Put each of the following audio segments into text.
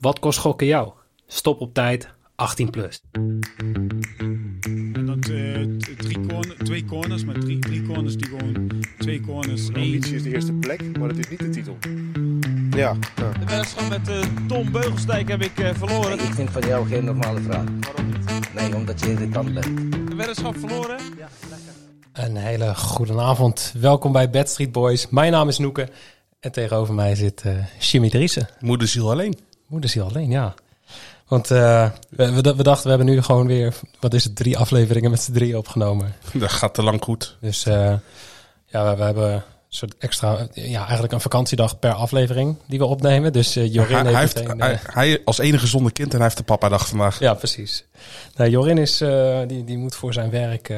Wat kost gokken jou? Stop op tijd, 18 plus. En dat eh, drie twee corners, maar drie, drie corners die gewoon twee corners. één. Ambitie is de eerste plek, maar dat is niet de titel. Ja, ja. De wedstrijd met eh, Tom Beugelsdijk heb ik eh, verloren. Ik vind van jou geen normale vraag. Waarom niet? Nee, omdat je irritant bent. De weddenschap verloren? Een hele goede avond. Welkom bij Bad Street Boys. Mijn naam is Noeke. En tegenover mij zit eh Jimmy Driessen. Moederziel alleen. Moeder al alleen, ja. Want eh, we, we, we dachten, we hebben nu gewoon weer, wat is het, drie afleveringen met z'n drie opgenomen. Dat gaat te lang goed. Dus eh, ja, we, we hebben een soort extra, ja, eigenlijk een vakantiedag per aflevering die we opnemen. Dus eh, Jorin Hij, heeft, hij, heeft, meteen, hij, hij als enige zonder kind en hij heeft de papa dag vandaag. Ja, precies. Nou, Jorin is, die, die moet voor zijn werk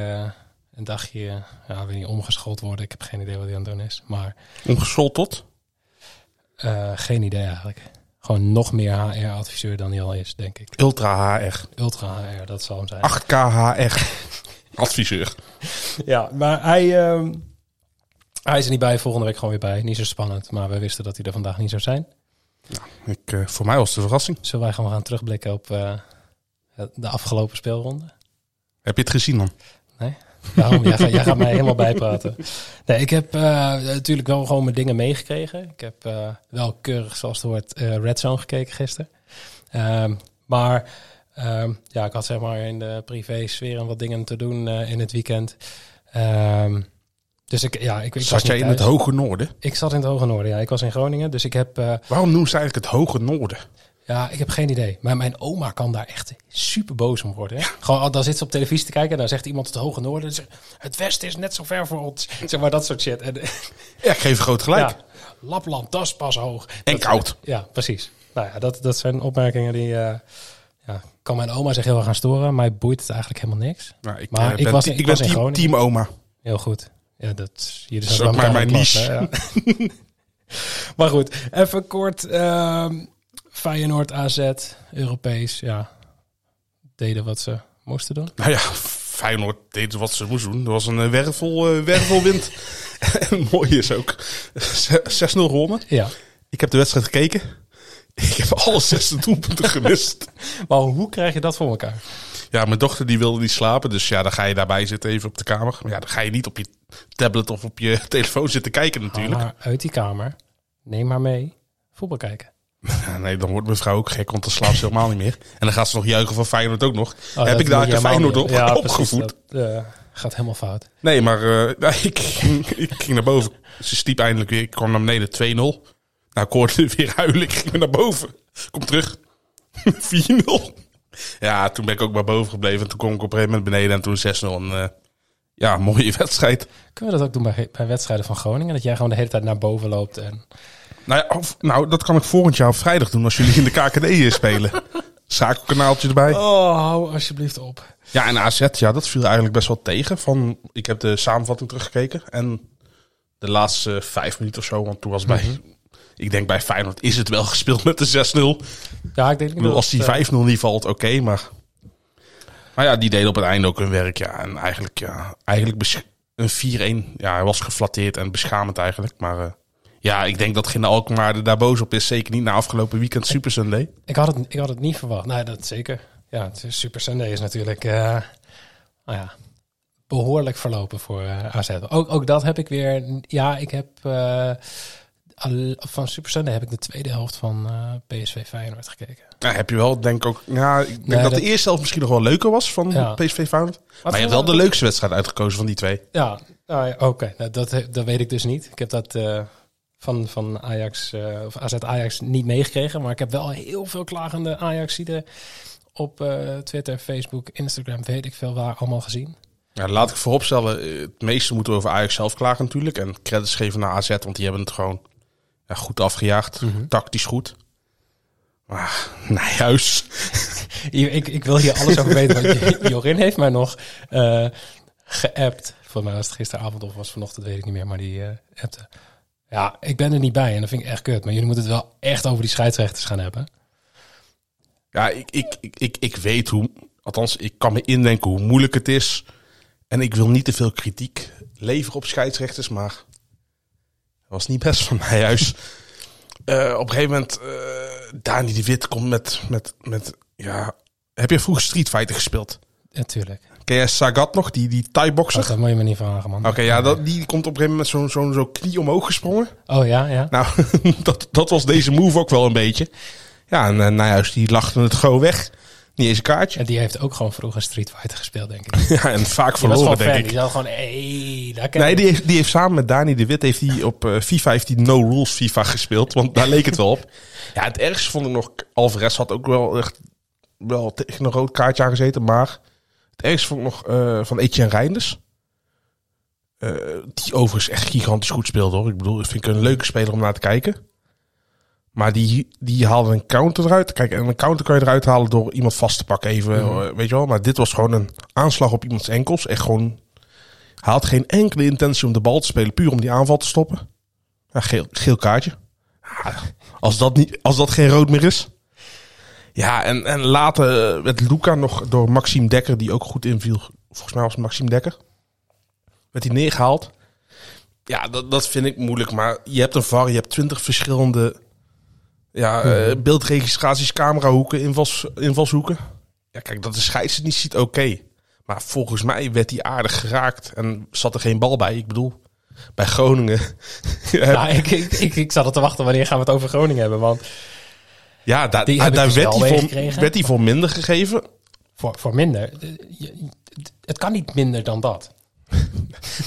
een dagje, ja, weet niet, omgeschoold worden. Ik heb geen idee wat hij aan het doen is. Maar Ongeschoold tot. geen idee eigenlijk. Gewoon nog meer HR-adviseur dan hij al is, denk ik. Ultra HR. Ultra HR, dat zal hem zijn. 8K HR. Adviseur. Ja, maar hij, ehm, hij is er niet bij, volgende week gewoon weer bij. Niet zo spannend, maar we wisten dat hij er vandaag niet zou zijn. Ik, eh, voor mij was het een verrassing. Zullen wij gewoon gaan terugblikken op eh, de afgelopen speelronde? Heb je het gezien dan? Waarom? Jij, gaat- jij gaat mij helemaal bijpraten. Nee, ik heb eh, natuurlijk wel gewoon mijn dingen meegekregen. Ik heb eh, wel keurig, zoals het hoort, eh, Red Zone gekeken gisteren. Ehm, maar ehm, ja, ik had zeg maar in de privé sfeer wat dingen te doen in het weekend. Ehm, dus ik, ja, ik, ik Zat jij in het hoge noorden? Ik zat in het Hoge Noorden, ja. Ik was in Groningen, dus ik heb... Waarom noemen ze eigenlijk het hoge noorden? Ja, ik heb geen idee. Maar mijn oma kan daar echt super boos om worden. Hè? Gewoon, dan zit ze op televisie te kijken en dan zegt iemand het hoge noorden. zegt, Het westen is net zo ver voor ons. Zeg maar dat soort shit. En, Ja, ik geef groot gelijk. ja, Lapland, dat is pas hoog. En Dat- koud. Ja, precies. Nou ja, dat, dat zijn opmerkingen die... eh, ja, kan mijn oma zich heel erg gaan storen. Mij boeit het eigenlijk helemaal niks. Nou, ik, Maar eh, ik ben, was- ik ik was ben in team, oma. Heel goed. Ja, dat, zijn is ook elkaar mijn- hè? Ja. maar goed, even kort. ehm Feyenoord AZ, Europees, ja. Deden wat ze moesten doen. Nou ja, Feyenoord deed wat ze moest doen. Er was een eh, wervel, eh, wervelwind. en mooi is ook. 6-0 gewonnen. Ja. Ik heb de wedstrijd gekeken. Ik heb alle zes doelpunten gemist. Maar hoe krijg je dat voor elkaar? Ja, mijn dochter die wilde niet slapen. Dus ja, dan ga je daarbij zitten even op de kamer. Maar ja, dan ga je niet op je tablet of op je telefoon zitten kijken natuurlijk. Haal haar uit die kamer. Neem haar mee. Voetbal kijken. Nee, dan wordt mijn vrouw ook gek, want dan slaapt ze helemaal niet meer. En dan gaat ze nog juichen van Feyenoord ook nog. Oh, heb ik daar een Feyenoord op, Ja, precies, opgevoed? dat, gaat helemaal fout. Nee, maar eh, ik, ging, ik ging naar boven. Ze stiep eindelijk weer. Ik kwam naar beneden 2-0. Nou, ik hoorde weer huilen. Ik ging naar boven. Kom terug. 4-0. Ja, toen ben ik ook maar boven gebleven. En toen kwam ik op een gegeven moment beneden. En toen 6-0. En eh, ja, mooie wedstrijd. Kunnen we dat ook doen bij, bij wedstrijden van Groningen? Dat jij gewoon de hele tijd naar boven loopt. En... Nou, ja, of- nou, dat kan ik volgend jaar op vrijdag doen. Als jullie in de KKD spelen. Schakelkanaaltje erbij. Oh, hou alsjeblieft op. Ja, en AZ, ja, dat viel eigenlijk best wel tegen. Van, ik heb de samenvatting teruggekeken. En de laatste vijf minuten of zo. Want toen was bij... Ik denk bij Feyenoord is het wel gespeeld met de 6-0. Ja, ik denk bedoel, als die dat, eh, 5-0 niet valt, oké, maar... Maar ja, die deden op het einde ook hun werk, ja. En eigenlijk, ja, eigenlijk een 4-1. Ja, hij was geflatteerd en beschamend eigenlijk. Maar eh, ja, ik denk dat geen Alkmaar er daar boos op is. Zeker niet na afgelopen weekend Super Sunday. Ik had, het, ik had het niet verwacht. Nee, dat zeker. Ja, het is Super Sunday is natuurlijk eh, nou ja, behoorlijk verlopen voor eh, AZ. Ook, ook dat heb ik weer... Ja, ik heb... eh, van Super Sunday heb ik de tweede helft van PSV Feyenoord gekeken. Ja, heb je wel, denk ik ook... Ja, ik denk Nee, dat, dat- de eerste helft misschien nog wel leuker was van Ja. PSV Feyenoord. Maar je hebt wel de leukste wedstrijd uitgekozen van die twee. Ja, ah, ja, oké. Nou, dat, dat weet ik dus niet. Ik heb dat van, van Ajax, eh, of AZ Ajax niet meegekregen. Maar ik heb wel heel veel klagende Ajaxiden op eh, Twitter, Facebook, Instagram, weet ik veel waar, allemaal gezien. Ja, laat ik vooropstellen, eh, het meeste moeten we over Ajax zelf klagen natuurlijk. En credits geven naar AZ, want die hebben het gewoon ja, goed afgejaagd. Mhm. Tactisch goed. Maar Nijhuis. Hier, ik, ik wil hier alles over weten. Want Jorin heeft mij nog eh geappt. Volgens mij was het gisteravond of was vanochtend, weet ik niet meer. Maar die appte. Ja, ik ben er niet bij en dat vind ik echt kut. Maar jullie moeten het wel echt over die scheidsrechters gaan hebben. Ja, ik, ik, ik, ik, ik weet hoe, althans ik kan me indenken hoe moeilijk het is. En ik wil niet te veel kritiek leveren op scheidsrechters, maar was niet best van Nijhuis. Eh op een gegeven moment, eh, Dani de Wit komt met, met, met, ja... Heb je vroeger Street Fighter gespeeld? Natuurlijk. Ken jij Sagat nog, die, die Thai-boxer? Oh, dat moet je me niet vragen, man. Oké, ja, dat, die komt op een gegeven moment met zo'n zo'n zo knie omhoog gesprongen. Oh ja, ja. Nou, dat, dat was deze move ook wel een beetje. Ja, en uh, nou juist, die lachten het gewoon weg. Niet eens een kaartje. En die heeft ook gewoon vroeger Street Fighter gespeeld, denk ik. Ja, en vaak Die verloren, denk fan. ik. Die zou gewoon, hey, daar Nee, ik. die heeft, die heeft samen met Dani de Wit heeft hij op eh, FIFA heeft hij No Rules FIFA gespeeld. Want daar leek het wel op. Ja, het ergste vond ik nog... Alvarez had ook wel echt wel tegen een rood kaartje aangezeten. Maar het ergste vond ik nog eh, van Etienne Reinders. Eh, die overigens echt gigantisch goed speelde hoor. Ik bedoel, dat vind ik een leuke speler om naar te kijken. Maar die, die haalde een counter eruit. Kijk, en een counter kan je eruit halen door iemand vast te pakken even. eh, Weet je wel. Maar dit was gewoon een aanslag op iemands enkels. Echt gewoon... Hij had geen enkele intentie om de bal te spelen. Puur om die aanval te stoppen. Ja, geel, geel kaartje. Ja, als, dat niet, als dat geen rood meer is. Ja, en, en later werd Luca nog door Maxime Dekker, die ook goed inviel. Volgens mij was het Maxime Dekker. Werd hij neergehaald. Ja, dat, dat vind ik moeilijk. Maar je hebt een VAR, je hebt twintig verschillende ja, eh, beeldregistraties, camerahoeken, invals, invalshoeken. Ja, kijk, dat de scheids het niet ziet, oké. Maar volgens mij werd hij aardig geraakt en zat er geen bal bij. Ik bedoel, bij Groningen. Ja, ik, ik, ik, ik zat er te wachten wanneer gaan we het over Groningen hebben. Want ja, daar, Die dus werd, hij voor, werd hij voor minder gegeven. voor, voor minder, het kan niet minder dan dat.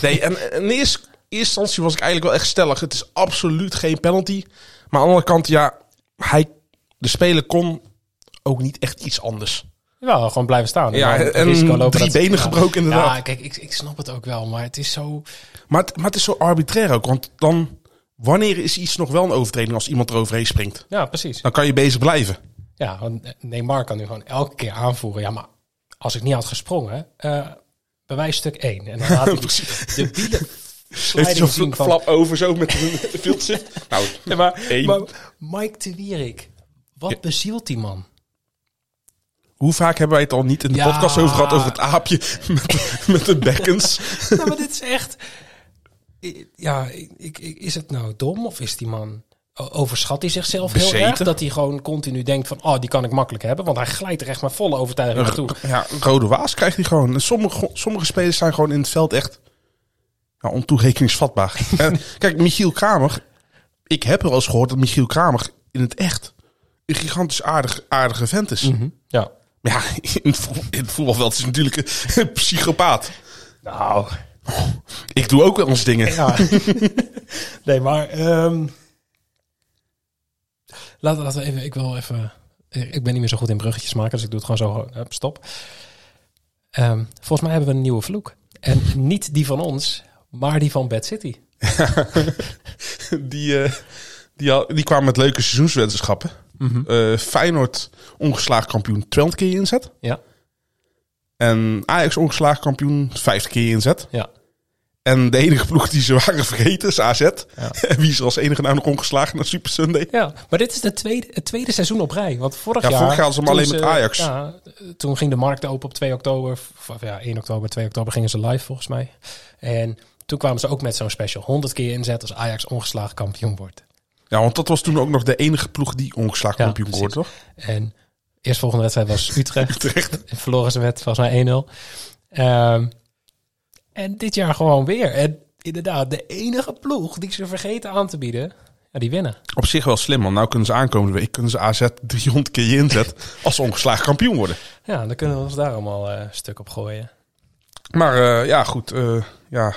Nee, en, en in eerste, instantie was ik eigenlijk wel echt stellig. Het is absoluut geen penalty. Maar aan de andere kant, ja, hij, de speler kon ook niet echt iets anders. Ja, gewoon blijven staan. Ja, en drie dat- benen gebroken inderdaad. Ja, kijk, ik, ik snap het ook wel, maar het is zo... Maar het, maar het is zo arbitrair ook. Want dan, wanneer is iets nog wel een overtreding als iemand eroverheen springt? Ja, precies. Dan kan je bezig blijven. Ja, want Neymar kan nu gewoon elke keer aanvoeren. Ja, maar als ik niet had gesprongen, eh bewijsstuk 1. En dan laat hij de bielen Heeft zo'n zien van... flap over zo met een filtje? Nou, Ja, maar, één. maar Mike de Wierik, wat bezielt die man? Hoe vaak hebben wij het al niet in de Ja. podcast over gehad over het aapje met, met de bekkens? Ja, maar dit is echt... Ja, ik, is het nou dom of is die man... Overschat hij zichzelf heel erg? Dat hij gewoon continu denkt van... Oh, die kan ik makkelijk hebben. Want hij glijdt er echt met volle overtuiging naartoe. Ja, rode waas krijgt hij gewoon. En sommige, sommige spelers zijn gewoon in het veld echt ja, ontoerekeningsvatbaar. en, kijk, Michiel Kramer. Ik heb er al eens gehoord dat Michiel Kramer in het echt een gigantisch aardig, aardige vent is. Ja. Maar ja, in het, voetbal, in het voetbalveld is natuurlijk een, een psychopaat. Nou, Ik doe ook wel eens dingen. Ja. nee, maar... ehm laten, laten we even... Ik wil even... Ik ben niet meer zo goed in bruggetjes maken, dus ik doe het gewoon zo. Hup, stop. Ehm, volgens mij hebben we een nieuwe vloek. En niet die van ons, maar die van Bad City. Die, eh, die, al- die kwamen met leuke seizoenswetenschappen. Eh, Feyenoord ongeslagen kampioen 200 keer inzet. Ja, En Ajax ongeslagen kampioen 50 keer inzet. ja. En de enige ploeg die ze waren vergeten is AZ. En wie is als enige nou nog ongeslagen naar Super Sunday? Ja, maar dit is de tweede, het tweede seizoen op rij. Want vorig Ja, jaar... vorig jaar ze hem alleen met Ajax. Ja, toen ging de markt open op 2 oktober. Of ja, 1 oktober, 2 oktober gingen ze live volgens mij. En toen kwamen ze ook met zo'n special. 100 keer inzet als Ajax ongeslagen kampioen wordt. Ja, want dat was toen ook nog de enige ploeg die ongeslagen Ja, kampioen wordt, toch? En eerstvolgende wedstrijd was Utrecht. En verloren ze met volgens mij 1-0. Ehm, en dit jaar gewoon weer. En inderdaad, de enige ploeg die ze vergeten aan te bieden, ja, die winnen. Op zich wel slim, man. Nou kunnen ze aankomende week kunnen ze AZ 300 keer inzet als ze ongeslagen kampioen worden. Ja, dan kunnen we ons daar allemaal eh, stuk op gooien. Maar eh, ja, goed. eh, ja,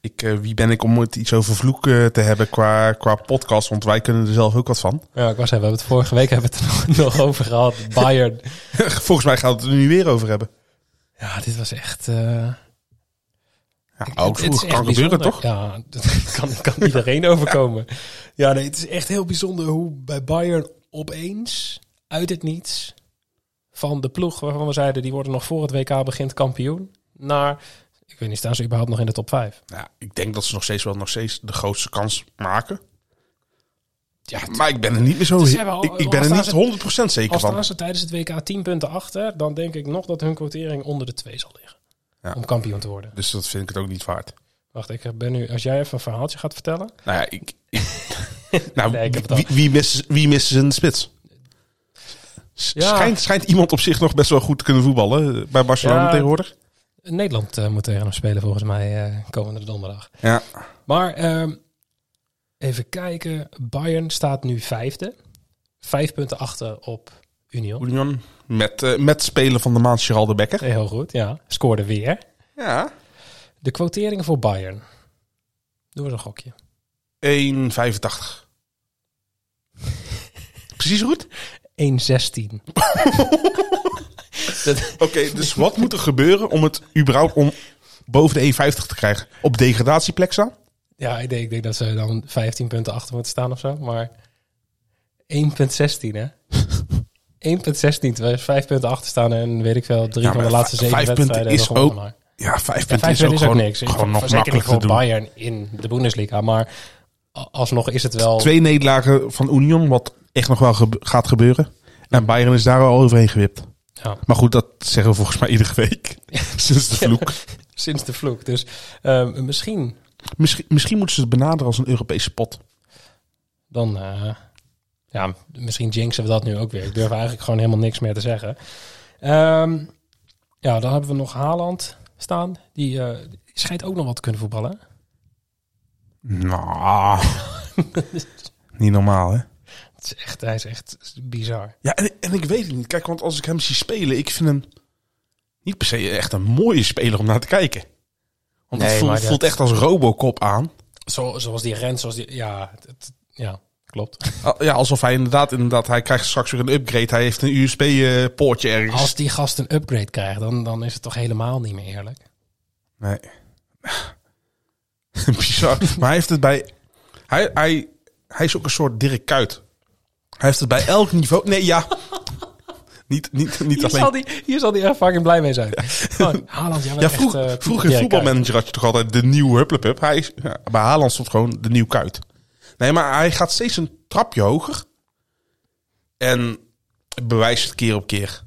ik, wie ben ik om het iets over vloek te hebben qua, qua podcast? Want wij kunnen er zelf ook wat van. Ja, ik was even, we hebben het vorige week hebben we het er nog, nog over gehad. Bayern. Volgens mij gaat het er nu weer over hebben. Ja, dit was echt... Ja, ook is kan gebeuren, toch? Ja, dat kan, kan iedereen overkomen. Ja, nee, het is echt heel bijzonder hoe bij Bayern opeens, uit het niets, van de ploeg waarvan we zeiden, die worden nog voor het WK begint kampioen, naar, ik weet niet, staan ze überhaupt nog in de top 5? Ja, ik denk dat ze nog steeds wel nog steeds de grootste kans maken. Ja, Maar ik ben er niet meer zo. Ik, ik ben er als niet daar 100% zeker Als van. staan ze tijdens het WK 10 punten achter, dan denk ik nog dat hun quotering onder de 2 zal liggen. Ja. Om kampioen te worden. Dus dat vind ik het ook niet waard. Wacht, ik ben nu, als jij even een verhaaltje gaat vertellen. Nou ja, ik, Nou, Nee, ik wie, wie, mist, wie in de spits? Ja. Schijnt, schijnt iemand op zich nog best wel goed te kunnen voetballen eh, bij Barcelona Ja. tegenwoordig? Nederland eh, moet tegen hem spelen volgens mij eh, komende donderdag. Ja. Maar ehm, even kijken. Bayern staat nu vijfde. Vijf punten achter op Union. Union met, eh, met spelen van de maand Gerald de Bekker. Heel goed, ja. Scoorde weer. Ja. De quoteringen voor Bayern. Doe eens een gokje. 1,85. Precies goed? 1,16. Dat- Oké, dus wat moet er gebeuren om het überhaupt om boven de 1,50 te krijgen? Op degradatieplek staan? ja, ik denk, ik denk dat ze dan 15 punten achter moeten staan of zo. Maar 1,16 hè? 1,16 terwijl ze 5 punten achter staan en weet ik veel, drie Ja, van de laatste zeven punten wedstrijden is ook- maar- Ja, 5 Ja, punten vijf is ook is ook niks. gewoon nog Zeker niet makkelijk voor. Bayern in de Bundesliga. Maar alsnog is het wel... Twee nederlagen van Union, wat echt nog wel gebe- gaat gebeuren. En Bayern is daar al overheen gewipt. Ja, Maar goed, dat zeggen we volgens mij iedere week. Sinds de vloek. sinds de vloek. Dus ehm, misschien Misschien, misschien moeten ze het benaderen als een Europese pot. dan... eh, ja, misschien jinxen we dat nu ook weer. Ik durf eigenlijk gewoon helemaal niks meer te zeggen. Ehm, ja, dan hebben we nog Haaland staan. Die, die schijnt ook nog wat te kunnen voetballen. Nou, niet normaal hè? Het is echt, hij is echt bizar. Ja, en, en ik weet het niet. Kijk, want als ik hem zie spelen, ik vind hem niet per se echt een mooie speler om naar te kijken. Want Nee, het voelt, dat- voelt echt als Robocop aan. Zo, zoals die rent, zoals die... Ja, het- ja klopt. Al- Ja, alsof hij inderdaad, inderdaad, hij krijgt straks weer een upgrade. Hij heeft een USB-poortje ergens. Als die gast een upgrade krijgt, dan, dan is het toch helemaal niet meer eerlijk. Nee. Bizar. maar hij heeft het bij... Hij, hij, hij is ook een soort Dirk Kuyt. Hij heeft het bij elk niveau... Nee, ja. niet, niet, niet Hier alleen... zal, die, hier zal die echt fucking blij mee zijn. Gewoon, Haaland, Ja, vroeg, echt, eh, vroeger in voetbalmanager had je toch altijd de nieuwe hupplepup. Hij is, ja, bij Haaland stond gewoon de nieuw kuit. Nee, maar hij gaat steeds een trapje hoger. En bewijst het keer op keer.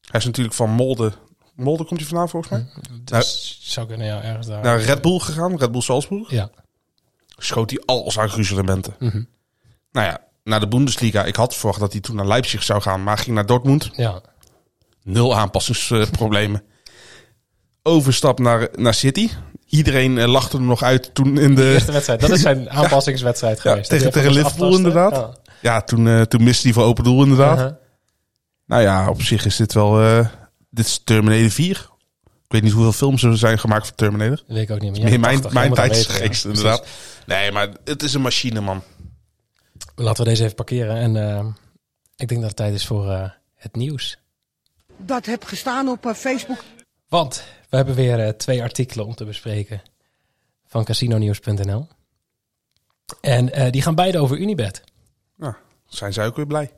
Hij is natuurlijk van Molde. Molde komt hij vandaan volgens mij? Kuyt. Dus zou kunnen, ja, ergens daar. Naar Red Bull gegaan, Red Bull Salzburg. Ja. Schoot hij alles aan gruzelementen. Mhm. Nou ja, naar de Bundesliga. Ik had verwacht dat hij toen naar Leipzig zou gaan, maar ging naar Dortmund. ja. Nul aanpassingsproblemen. Overstap naar, naar City. Iedereen eh, lachte hem nog uit toen in de... Eerste wedstrijd. Dat is zijn aanpassingswedstrijd Ja, geweest. tegen- tegen Liverpool inderdaad. Ja, toen, eh, toen miste hij voor open doel inderdaad. Uh-huh. Nou ja, op zich is dit wel... eh, dit is Terminator 4. Ik weet niet hoeveel films er zijn gemaakt van Terminator. Dat weet ik ook niet meer. Jij mijn, 80, mijn tijdsgeest ja. inderdaad. Nee, maar het is een machine, man. Laten we deze even parkeren. En eh, ik denk dat het tijd is voor eh, het nieuws. Dat heb gestaan op Facebook. Want we hebben weer eh, twee artikelen om te bespreken van casinonieuws.nl. En eh, die gaan beide over Unibet. Nou, zijn zij ook weer blij.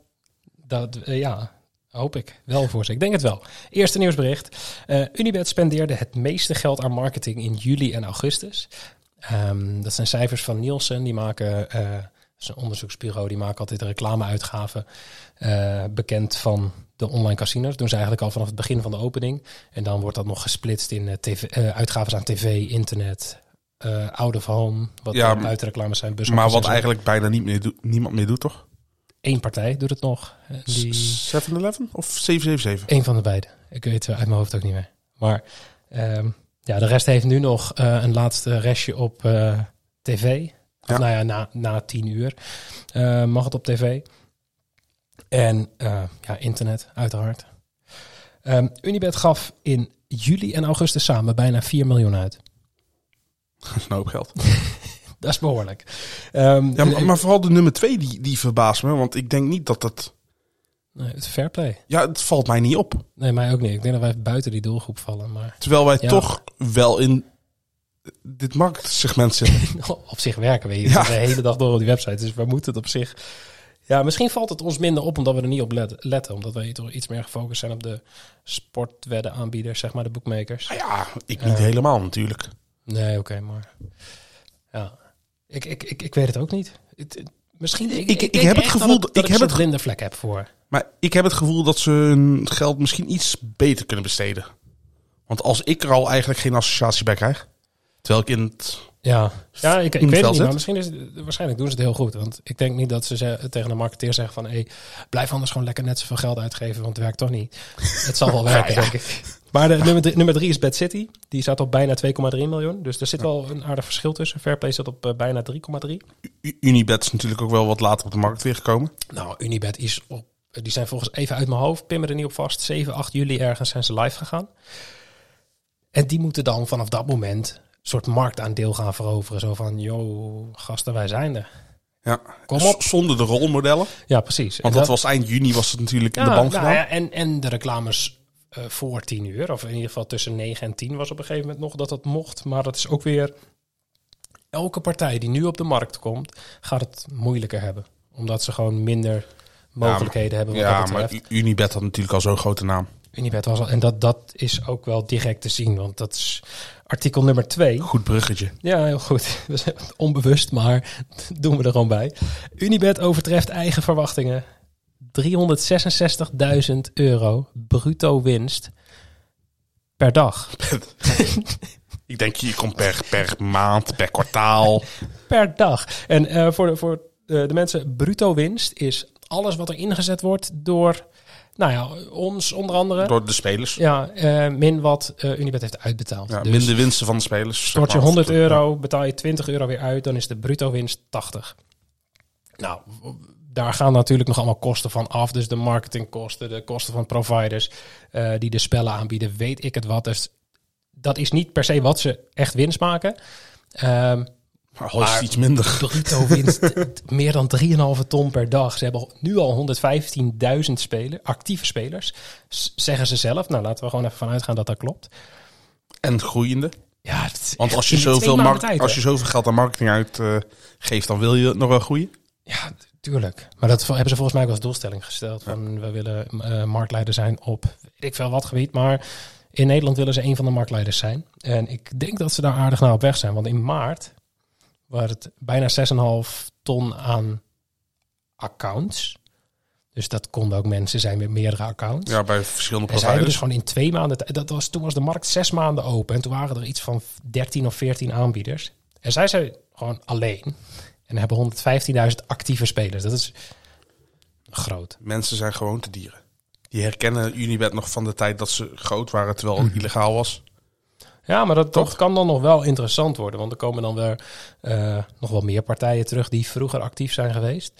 Dat, eh, ja, hoop ik. Wel voor ze. Ik denk het wel. Eerste nieuwsbericht. Unibet spendeerde het meeste geld aan marketing in juli en augustus. Ehm, dat zijn cijfers van Nielsen. Die maken, is een onderzoeksbureau, die maken altijd reclameuitgaven eh bekend van de online casinos. Dat doen ze eigenlijk al vanaf het begin van de opening. En dan wordt dat nog gesplitst in eh, TV, eh, uitgaven aan tv, internet, out of home, wat Ja, buitenreclames zijn. Maar wat eigenlijk bijna niet meer doet, niemand meer doet, toch? Eén partij doet het nog. Die... 7-Eleven of 777? Eén van de beide. Ik weet het uit mijn hoofd ook niet meer. Maar ehm, ja, de rest heeft nu nog een laatste restje op tv. Of. Nou ja, na, na tien uur eh, mag het op tv. En eh, ja, internet, uiteraard. Ehm, Unibet gaf in juli en augustus samen bijna 4 miljoen uit. Dat is een hoop geld. Dat is behoorlijk. Ehm, Ja, maar, maar vooral de nummer 2 die, die verbaast me. Want ik denk niet dat het... nee, het fair play. Ja, het valt mij niet op. Nee, mij ook niet. Ik denk dat wij buiten die doelgroep vallen. Maar Terwijl wij Ja. toch wel in dit marktsegment zitten. op zich werken we hier Ja. de hele dag door op die website. Dus we moeten het op zich... Ja, misschien valt het ons minder op omdat we er niet op let- letten. Omdat wij toch iets meer gefocust zijn op de sportwedden aanbieders, zeg maar de bookmakers. Nou ja, ik niet helemaal natuurlijk. Nee, oké, maar... Ja, ik, ik, ik, ik weet het ook niet. Het- misschien... Ik, ik heb het gevoel dat, ik heb een het blinde vlek heb voor. Maar ik heb het gevoel dat ze hun geld misschien iets beter kunnen besteden. Want als ik er al eigenlijk geen associatie bij krijg. Terwijl ik in het... Ja, ja ik, ik weet het niet, maar misschien is het, waarschijnlijk doen ze het heel goed. Want ik denk niet dat ze ze- tegen een marketeer zeggen van... Hey, blijf anders gewoon lekker net zoveel geld uitgeven, want het werkt toch niet. Het zal wel werken, denk ik. Maar de, nummer, drie, nummer drie is Bad City. Die staat op bijna 2,3 miljoen. Dus er zit wel een aardig verschil tussen. Fairplay zit op eh, bijna 3,3. U- Unibet is natuurlijk ook wel wat later op de markt weer gekomen. Nou, Unibet is op... Die zijn volgens even uit mijn hoofd, pin me er niet op vast. 7, 8 juli ergens zijn ze live gegaan. En die moeten dan vanaf dat moment soort marktaandeel gaan veroveren. Zo van, yo, gasten, wij zijn er. Ja. Kom op. Zonder de rolmodellen. Ja, precies. Want dat was eind juni was het natuurlijk in de Ja, band nou gedaan. ja, en, en de reclames eh, voor 10 uur, of in ieder geval tussen 9 en 10 was op een gegeven moment nog dat dat mocht. Maar dat is ook weer. Elke partij die nu op de markt komt, gaat het moeilijker hebben. Omdat ze gewoon minder mogelijkheden hebben. Wat Ja, dat maar Unibet had natuurlijk al zo'n grote naam. Unibet was al. En dat, dat is ook wel direct te zien. Want dat is artikel nummer 2. Goed bruggetje. Ja, heel goed. We zijn onbewust, maar doen we er gewoon bij. Unibet overtreft eigen verwachtingen. 366.000 euro bruto winst per dag. Ik denk, je komt per, per maand, per kwartaal. Per dag. En eh, voor, de, voor de, de mensen, bruto winst is alles wat er ingezet wordt door, nou ja, ons onder andere. Door de spelers. Ja, eh, min wat eh, Unibet heeft uitbetaald. Ja, dus minder winsten van de spelers. stort je zeg maar. 100 euro, betaal je 20 euro weer uit, dan is de bruto winst 80. Nou, daar gaan natuurlijk nog allemaal kosten van af. Dus de marketingkosten, de kosten van providers eh, die de spellen aanbieden, weet ik het wat. Dus dat is niet per se wat ze echt winst maken. Ehm Maar het iets minder. bruto winst meer dan 3,5 ton per dag. Ze hebben nu al 115.000 spelers, actieve spelers, s- zeggen ze zelf. Nou, laten we gewoon even vanuit gaan dat dat klopt. En groeiende. Ja, Want als je, zoveel tijd, als je zoveel geld aan marketing uitgeeft, dan wil je nog wel groeien. Ja, tuurlijk. Maar dat hebben ze volgens mij ook als doelstelling gesteld. Van we willen eh, marktleider zijn op weet ik veel wat gebied. Maar in Nederland willen ze een van de marktleiders zijn. En ik denk dat ze daar aardig naar op weg zijn. Want in maart waren het bijna 6,5 ton aan accounts. Dus dat konden ook mensen zijn met meerdere accounts. Ja, bij verschillende En zij hebben dus gewoon in twee maanden... Dat was, toen was de markt zes maanden open. En toen waren er iets van 13 of 14 aanbieders. En zij zijn gewoon alleen. En hebben 115.000 actieve spelers. Dat is groot. Mensen zijn gewoon te dieren. Die herkennen Unibet nog van de tijd dat ze groot waren, terwijl het illegaal was. Ja, maar dat, kan dan nog wel interessant worden. Want er komen dan weer eh, nog wel meer partijen terug die vroeger actief zijn geweest.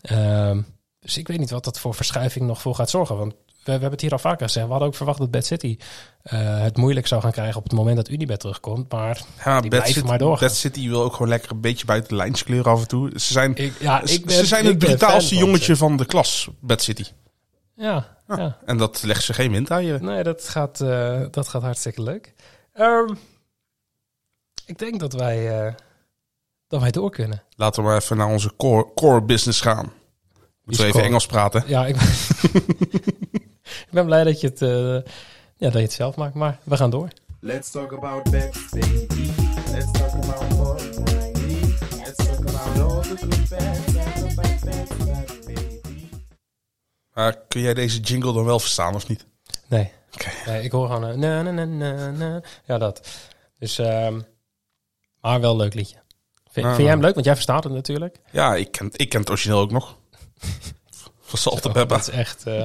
Ehm, dus ik weet niet wat dat voor verschuiving nog voor gaat zorgen. Want we, we hebben het hier al vaker gezegd. We hadden ook verwacht dat Bad City eh, het moeilijk zou gaan krijgen op het moment dat Unibet terugkomt. Maar Ja, Die Bad blijven City, maar doorgaan. Bad City wil ook gewoon lekker een beetje buiten de lijntjes kleuren af en toe. Ze zijn, ik, ja, ik ben, ze zijn het brutaalste jongetje van de klas, Bad City. Ja, ja. En dat legt ze geen wind aan je. Nee, dat gaat, eh, dat gaat hartstikke leuk. Ehm, ik denk dat wij, eh, dat wij door kunnen. Laten we maar even naar onze core, core business gaan. Moeten we even core? Engels praten? Ja, ik ben, ik ben blij dat je, het, eh, ja, dat je het zelf maakt, maar we gaan door. Let's talk about bets, baby. Let's talk about. Let's talk about all the good baby. Maar kun jij deze jingle dan wel verstaan of niet? Nee, ik hoor gewoon... eh, na, na, na, na, na. Ja, dat. Dus, ehm, maar wel een leuk liedje. Vind, vind jij hem leuk? Want jij verstaat het natuurlijk. Ja, ik ken, ik ken het origineel ook nog. Van Salt and Pepper. Dat is echt, eh,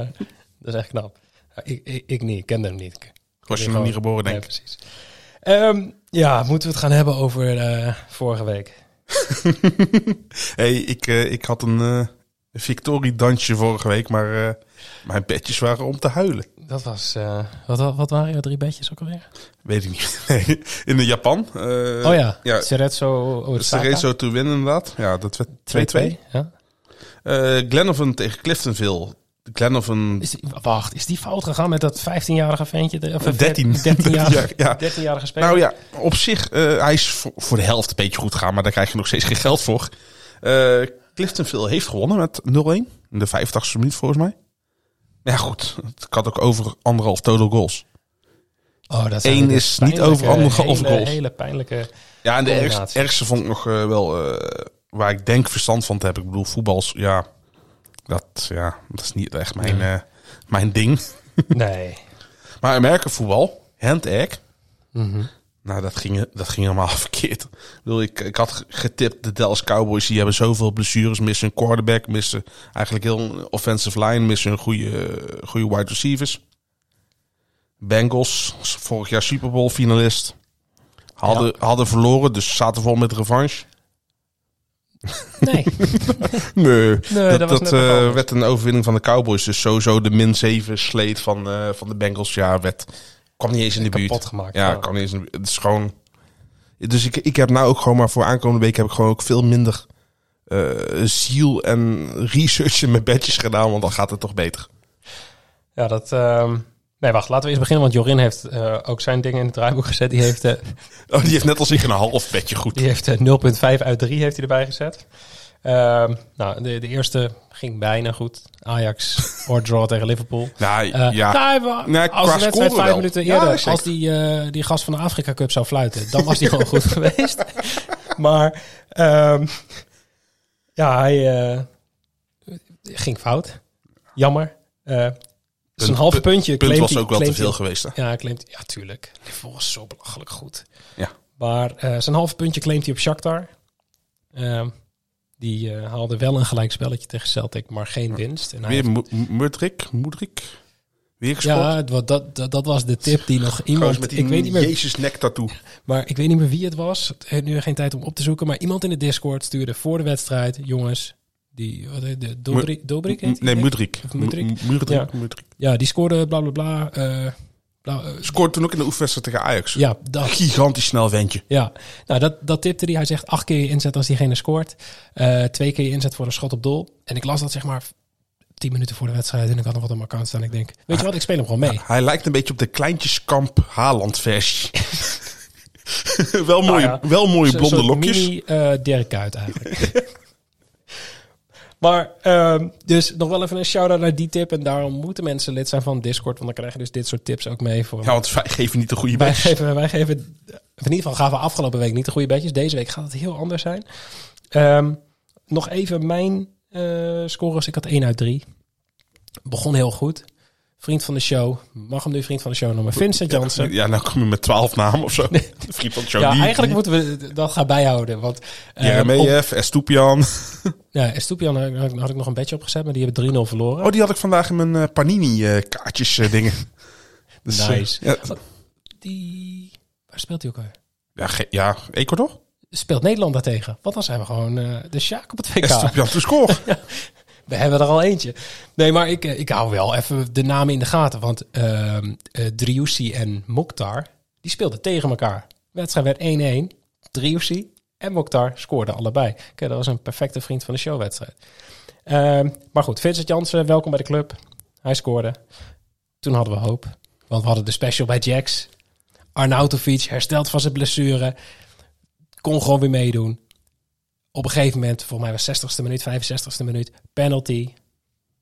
dat is echt knap. Ja, ik, ik, ik niet, ik kende hem niet. Ik- Was je nog niet geboren, denk Nee, ik. precies. Ehm, ja, moeten we het gaan hebben over eh, vorige week? hey, ik, ik had een victoriedansje vorige week, maar mijn bedjes waren om te huilen. Dat was, eh, wat, wat waren jouw drie bedjes ook alweer? Weet ik niet. Nee, in de Japan. eh, oh ja, ja. Cerezo Osaka. Cerezo to win inderdaad. Ja, dat werd 2-2. 2-2. Ja. Eh Glenavon tegen Cliftonville. Is die, wacht, is die fout gegaan met dat 15-jarige ventje? Of een 13. 13-jarige, Ja, ja. 13-jarige speler? Nou ja, op zich, hij is voor, voor de helft een beetje goed gegaan, maar daar krijg je nog steeds geen geld voor. Cliftonville heeft gewonnen met 0-1. In de 85 minuut volgens mij. Ja goed, het had ook over anderhalf total goals. Oh, dat Eén is niet over anderhalf hele, goals. hele pijnlijke... Ja, en de ergste vond ik nog eh, wel, eh, waar ik denk verstand van te hebben. Ik bedoel, voetbals, ja, dat, ja, dat is niet echt mijn, eh, mijn ding. Nee. Maar Amerika voetbal, hand-egg, Mhm. Nou, dat ging, dat ging helemaal verkeerd. Ik, bedoel, ik, ik had getipt, de Dallas Cowboys, die hebben zoveel blessures. Missen een quarterback, missen eigenlijk heel een offensive line, missen een goede, goede wide receivers. Bengals, vorig jaar Super Bowl finalist. Hadden, hadden verloren, dus zaten vol met revanche. Nee, Nee, nee dat, eh, werd een overwinning van de Cowboys. Dus sowieso de min 7 sleet van, eh, van de Bengals. Ja, werd, kwam niet eens in de buurt. kapot gemaakt. Ja, kwam niet eens in de buurt. Het is gewoon... Dus ik, ik heb nou ook gewoon maar voor aankomende week heb ik gewoon ook veel minder eh, ziel en research in mijn bedjes gedaan. Want dan gaat het toch beter. Ja, dat... ehm, Nee, wacht, laten we eerst beginnen, want Jorin heeft eh, ook zijn dingen in het draaiboek gezet. Die heeft, eh, Oh, die heeft net als ik een half bedje goed. die heeft eh, 0,5 uit 3 heeft hij erbij gezet. Ehm, nou, de, de eerste ging bijna goed. Ajax, or draw tegen Liverpool. Nou, Eh, ja. nou, Nee, als de wedstrijd vijf wel. minuten eerder, als die, eh, die gast van de Afrika Cup zou fluiten, dan was die gewoon goed geweest. Maar ehm, ja, hij eh, ging fout. Jammer. Zijn Punt- punt- puntje punt claimt was ook wel te veel geweest. Hè? Ja, claimt, ja, tuurlijk. Liverpool was zo belachelijk goed. Ja. Maar zijn halve puntje claimt hij op Shakhtar. Ehm, die eh, haalde wel een gelijk spelletje tegen Celtic, maar geen winst. En Weer heeft- Mudrik, Moedrik. Weer gescoord. ja, dat, dat, dat was de tip die nog iemand... met die Ik weet niet meer Jezus nek tattoo. maar ik weet niet meer wie het was. Nu geen tijd om op te zoeken. Maar iemand in de Discord stuurde voor de wedstrijd. Jongens, die... Wat heet de, Dobrik, Dobrik heet Nee? Mudrik. Mudrik? Mudrik. Ja. Mudrik. Ja, die scoorde bla bla bla. eh, bla eh, Scoort toen ook in de oefenwedstrijd tegen Ajax. ja, dat. Gigantisch snel ventje. Ja, nou dat, dat tipte hij. Hij zegt acht keer je inzet als diegene scoort. Eh, twee keer je inzet voor een schot op doel. En ik las dat zeg maar tien minuten voor de wedstrijd. En ik had nog wat op mijn account staan. Ik denk, weet je wat, ik speel hem gewoon mee. Hij lijkt een beetje op de kleintjeskamp Haaland versie. wel mooie, Nou ja, wel mooie blonde lokjes. mini eh Dirk Kuyt eigenlijk. maar ehm, dus nog wel even een shout-out naar die tip. En daarom moeten mensen lid zijn van Discord. Want dan krijg je dus dit soort tips ook mee. Voor Ja, want wij geven niet de goede wij, bedjes. geven, wij geven, in ieder geval gaven we afgelopen week niet de goede bedjes. Deze week gaat het heel anders zijn. Ehm, nog even mijn eh scores. Ik had 1 uit 3. Begon heel goed. Vriend van de show. Mag hem nu vriend van de show noemen. Vincent Jansen. Ja, nou kom je met twaalf namen of zo. Vriend van de show. Ja, die, eigenlijk die, moeten we dat gaan bijhouden. Want eh, Jeremejeff, Estupian. Ja, Estupian had, ik- had ik nog een bedje opgezet, maar die hebben 3-0 verloren. Oh, die had ik vandaag in mijn eh, Panini eh, kaartjes dingen. Dus, Nice. ja, Die... Waar speelt hij ook alweer? ja, ja, Ecuador? Speelt Nederland daartegen? Want dan zijn we gewoon de Sjaak op het WK. Estupian to score. We hebben er al eentje. Nee, maar ik, eh, ik hou wel even de namen in de gaten. Want Driussi en Mokhtar, die speelden tegen elkaar. Wedstrijd werd 1-1. Driussi en Mokhtar scoorden allebei. Kijk, dat was een perfecte vriend van de showwedstrijd. Ehm, maar goed, Vincent Jansen, welkom bij de club. Hij scoorde. Toen hadden we hoop. Want we hadden de special bij Jax. Arnautovic hersteld van zijn blessure. Kon gewoon weer meedoen. Op een gegeven moment, volgens mij was 60ste minuut, 65ste minuut, penalty.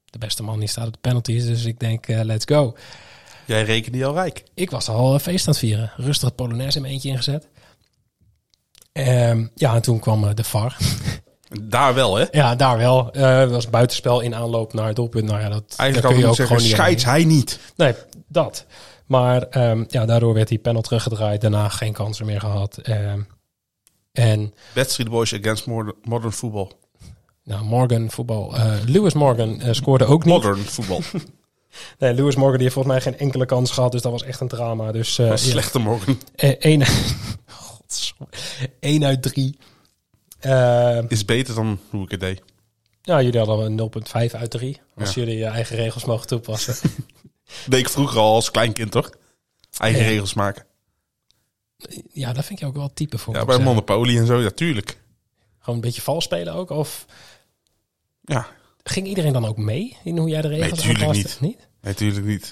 De beste man die staat op de penalties, dus ik denk, eh, let's go. Jij rekende je al rijk. Ik was al een feest aan het vieren. Rustig het Polonaise in mijn eentje ingezet. Ehm, ja, en toen kwam eh, de VAR. Daar wel, hè? ja, daar wel. Eh, Het was buitenspel in aanloop naar het doelpunt. Nou ja, dat, Eigenlijk kun je ook zeggen, gewoon scheids hij niet. Nee, dat. Maar ehm, ja, daardoor werd die panel teruggedraaid. Daarna geen kansen meer gehad. Ehm, en Backstreet Boys against modern, modern football. nou, Morgan voetbal. eh, Lewis Morgan eh, scoorde ook niet. Modern football. Nee, Lewis Morgan die heeft volgens mij geen enkele kans gehad. Dus dat was echt een drama. Dus is ja. slechte Godsamme. Eén uit drie. Is beter dan hoe ik het deed. ja, jullie hadden een 0,5 uit 3. Als Ja. jullie je eigen regels mogen toepassen. deed ik vroeger al als kleinkind, toch? Eigen regels maken. Ja, dat vind ik ook wel type voor. Ja, bij. Monopoly en zo, ja, tuurlijk. Gewoon een beetje vals spelen ook? Of Ja, ging iedereen dan ook mee in hoe jij de regels tuurlijk aanpaste? niet. nee, tuurlijk niet.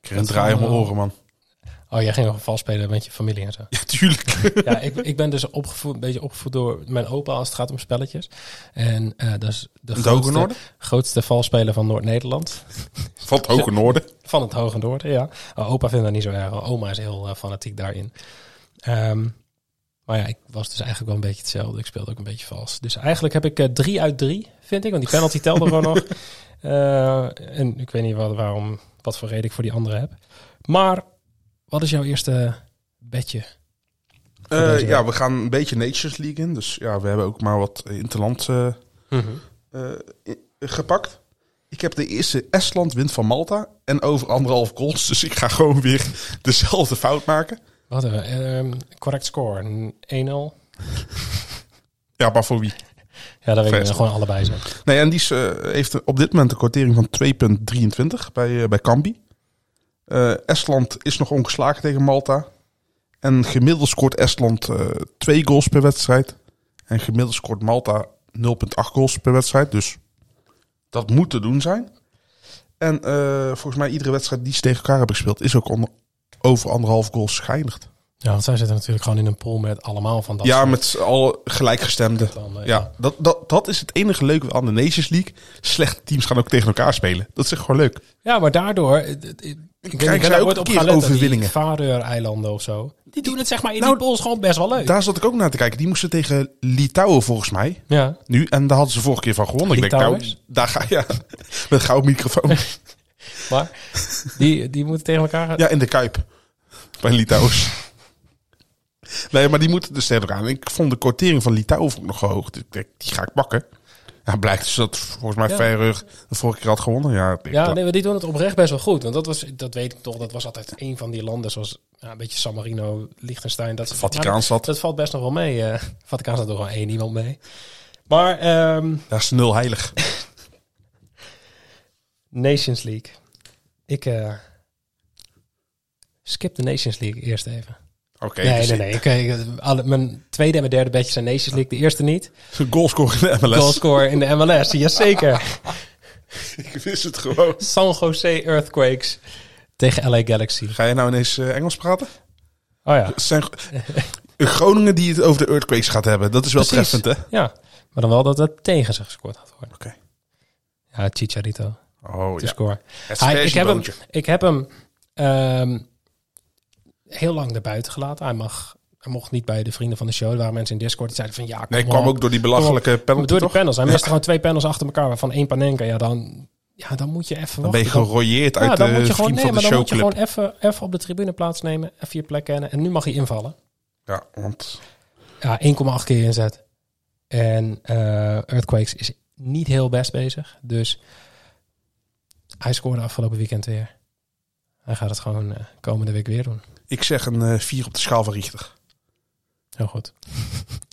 Ik kreeg een draai om mijn wel- oren, man. Oh, jij ging gewoon vals spelen met je familie en zo. Ja, tuurlijk. ja, ik, ik ben dus opgevoed, een beetje opgevoed door mijn opa als het gaat om spelletjes. En eh, dat is de Het grootste, Noorden? grootste valspeler van Noord-Nederland. Van het Hoge Noorden. Van het Hoge Noorden, ja. Oh, opa vindt dat niet zo erg. Oma is heel eh, fanatiek daarin. Ehm, maar ja, ik was dus eigenlijk wel een beetje hetzelfde. Ik speelde ook een beetje vals. Dus eigenlijk heb ik eh, drie uit drie, vind ik. Want die penalty telde gewoon nog. Eh, en ik weet niet wat, waarom, wat voor reden ik voor die andere heb. Maar wat is jouw eerste bedje? Eh, ja, we gaan een beetje Nations League in. Dus ja, we hebben ook maar wat interland eh, Mhm. eh, gepakt. Ik heb de eerste Estland wint van Malta. En over anderhalf goals. Dus ik ga gewoon weer dezelfde fout maken. Wat uh, um, correct score, een 1-0. Ja, maar voor wie? Ja, dat weet ik gewoon allebei zijn. Nee, en die eh, heeft op dit moment een kwartering van 2,23 bij, eh, bij Cambi. Eh, Estland is nog ongeslagen tegen Malta. En gemiddeld scoort Estland eh, twee goals per wedstrijd. En gemiddeld scoort Malta 0,8 goals per wedstrijd. Dus dat moet te doen zijn. En eh, volgens mij iedere wedstrijd die ze tegen elkaar hebben gespeeld... is ook onder, over anderhalf goals geëindigd. Ja, want zij zitten natuurlijk gewoon in een pool met allemaal van dat ja, soort met al gelijkgestemde. landen. Ja, dat, dat, dat is het enige leuke aan de Nations League. Slechte teams gaan ook tegen elkaar spelen. Dat is echt gewoon leuk. Ja, maar daardoor... eh, eh, Ik, zij ook ooit een op keer gaan overwinningen? Die Faroe-eilanden of zo. Die doen het zeg maar in Nou, die pools gewoon best wel leuk. Daar zat ik ook naar te kijken. Die moesten tegen Litouwen volgens mij. ja. Nu. En daar hadden ze vorige keer van gewonnen. Ik denk, nou, daar ga je. Ja, met gouden microfoon. Maar die, die moeten tegen elkaar... gaan. Ja, in de Kuip. Bij Litouwers. Nee, maar die moeten dus tegen elkaar. En ik vond de quotering van ik nog hoog. Dus ik denk, die ga ik pakken. Ja, blijkt dus dat volgens mij Ja. Feyenoord de vorige keer had gewonnen. Ja, dat- nee, maar die doen het oprecht best wel goed. Want dat, was, dat weet ik toch, dat was altijd een van die landen zoals ja, een beetje San Marino, Liechtenstein. Dat, Vaticaanstad. Dat, dat valt best nog wel mee. eh Vaticaan staat er gewoon één iemand mee. Maar ehm, Daar is nul heilig. Nations League. Ik eh, skip de Nations League eerst even. Oké, nee, dus nee, nee. Ik, ik- alle, mijn tweede en mijn derde bedje zijn Nations League. De eerste niet. Goalscore in de MLS. Goalscore in de MLS. Jazeker. Ik wist het gewoon. San Jose Earthquakes tegen LA Galaxy. Ga je nou ineens eh, Engels praten? Oh ja. Zijn Groningen die het over de earthquakes gaat hebben. Dat is wel Precies. treffend, hè? Ja, maar dan wel dat het tegen ze gescoord had worden. Oké. Ja, Chicharito Oh te ja. score. Het Hij, ik heb hem, ik heb hem ehm, heel lang erbuiten gelaten. Hij, mag, hij mocht niet bij de vrienden van de show. Er waren mensen in Discord die zeiden van ja, kom Nee, kwam op. ook door die belachelijke penalty, door de panels. Hij Ja. miste gewoon twee panels achter elkaar, waarvan één Panenka. Ja, dan, ja, dan moet je even Dan ben je wachten. Gerooieerd uit ja, dan de moet je gewoon, vriend nee, van maar de dan moet je gewoon even, even op de tribune plaatsnemen. Even je plek kennen. En nu mag hij invallen. Ja, want Ja, 1,8 keer inzet. En eh, Earthquakes is niet heel best bezig. Dus hij scoorde afgelopen weekend weer. Hij gaat het gewoon eh, komende week weer doen. ik zeg een eh, vier op de schaal van Richter. Heel goed.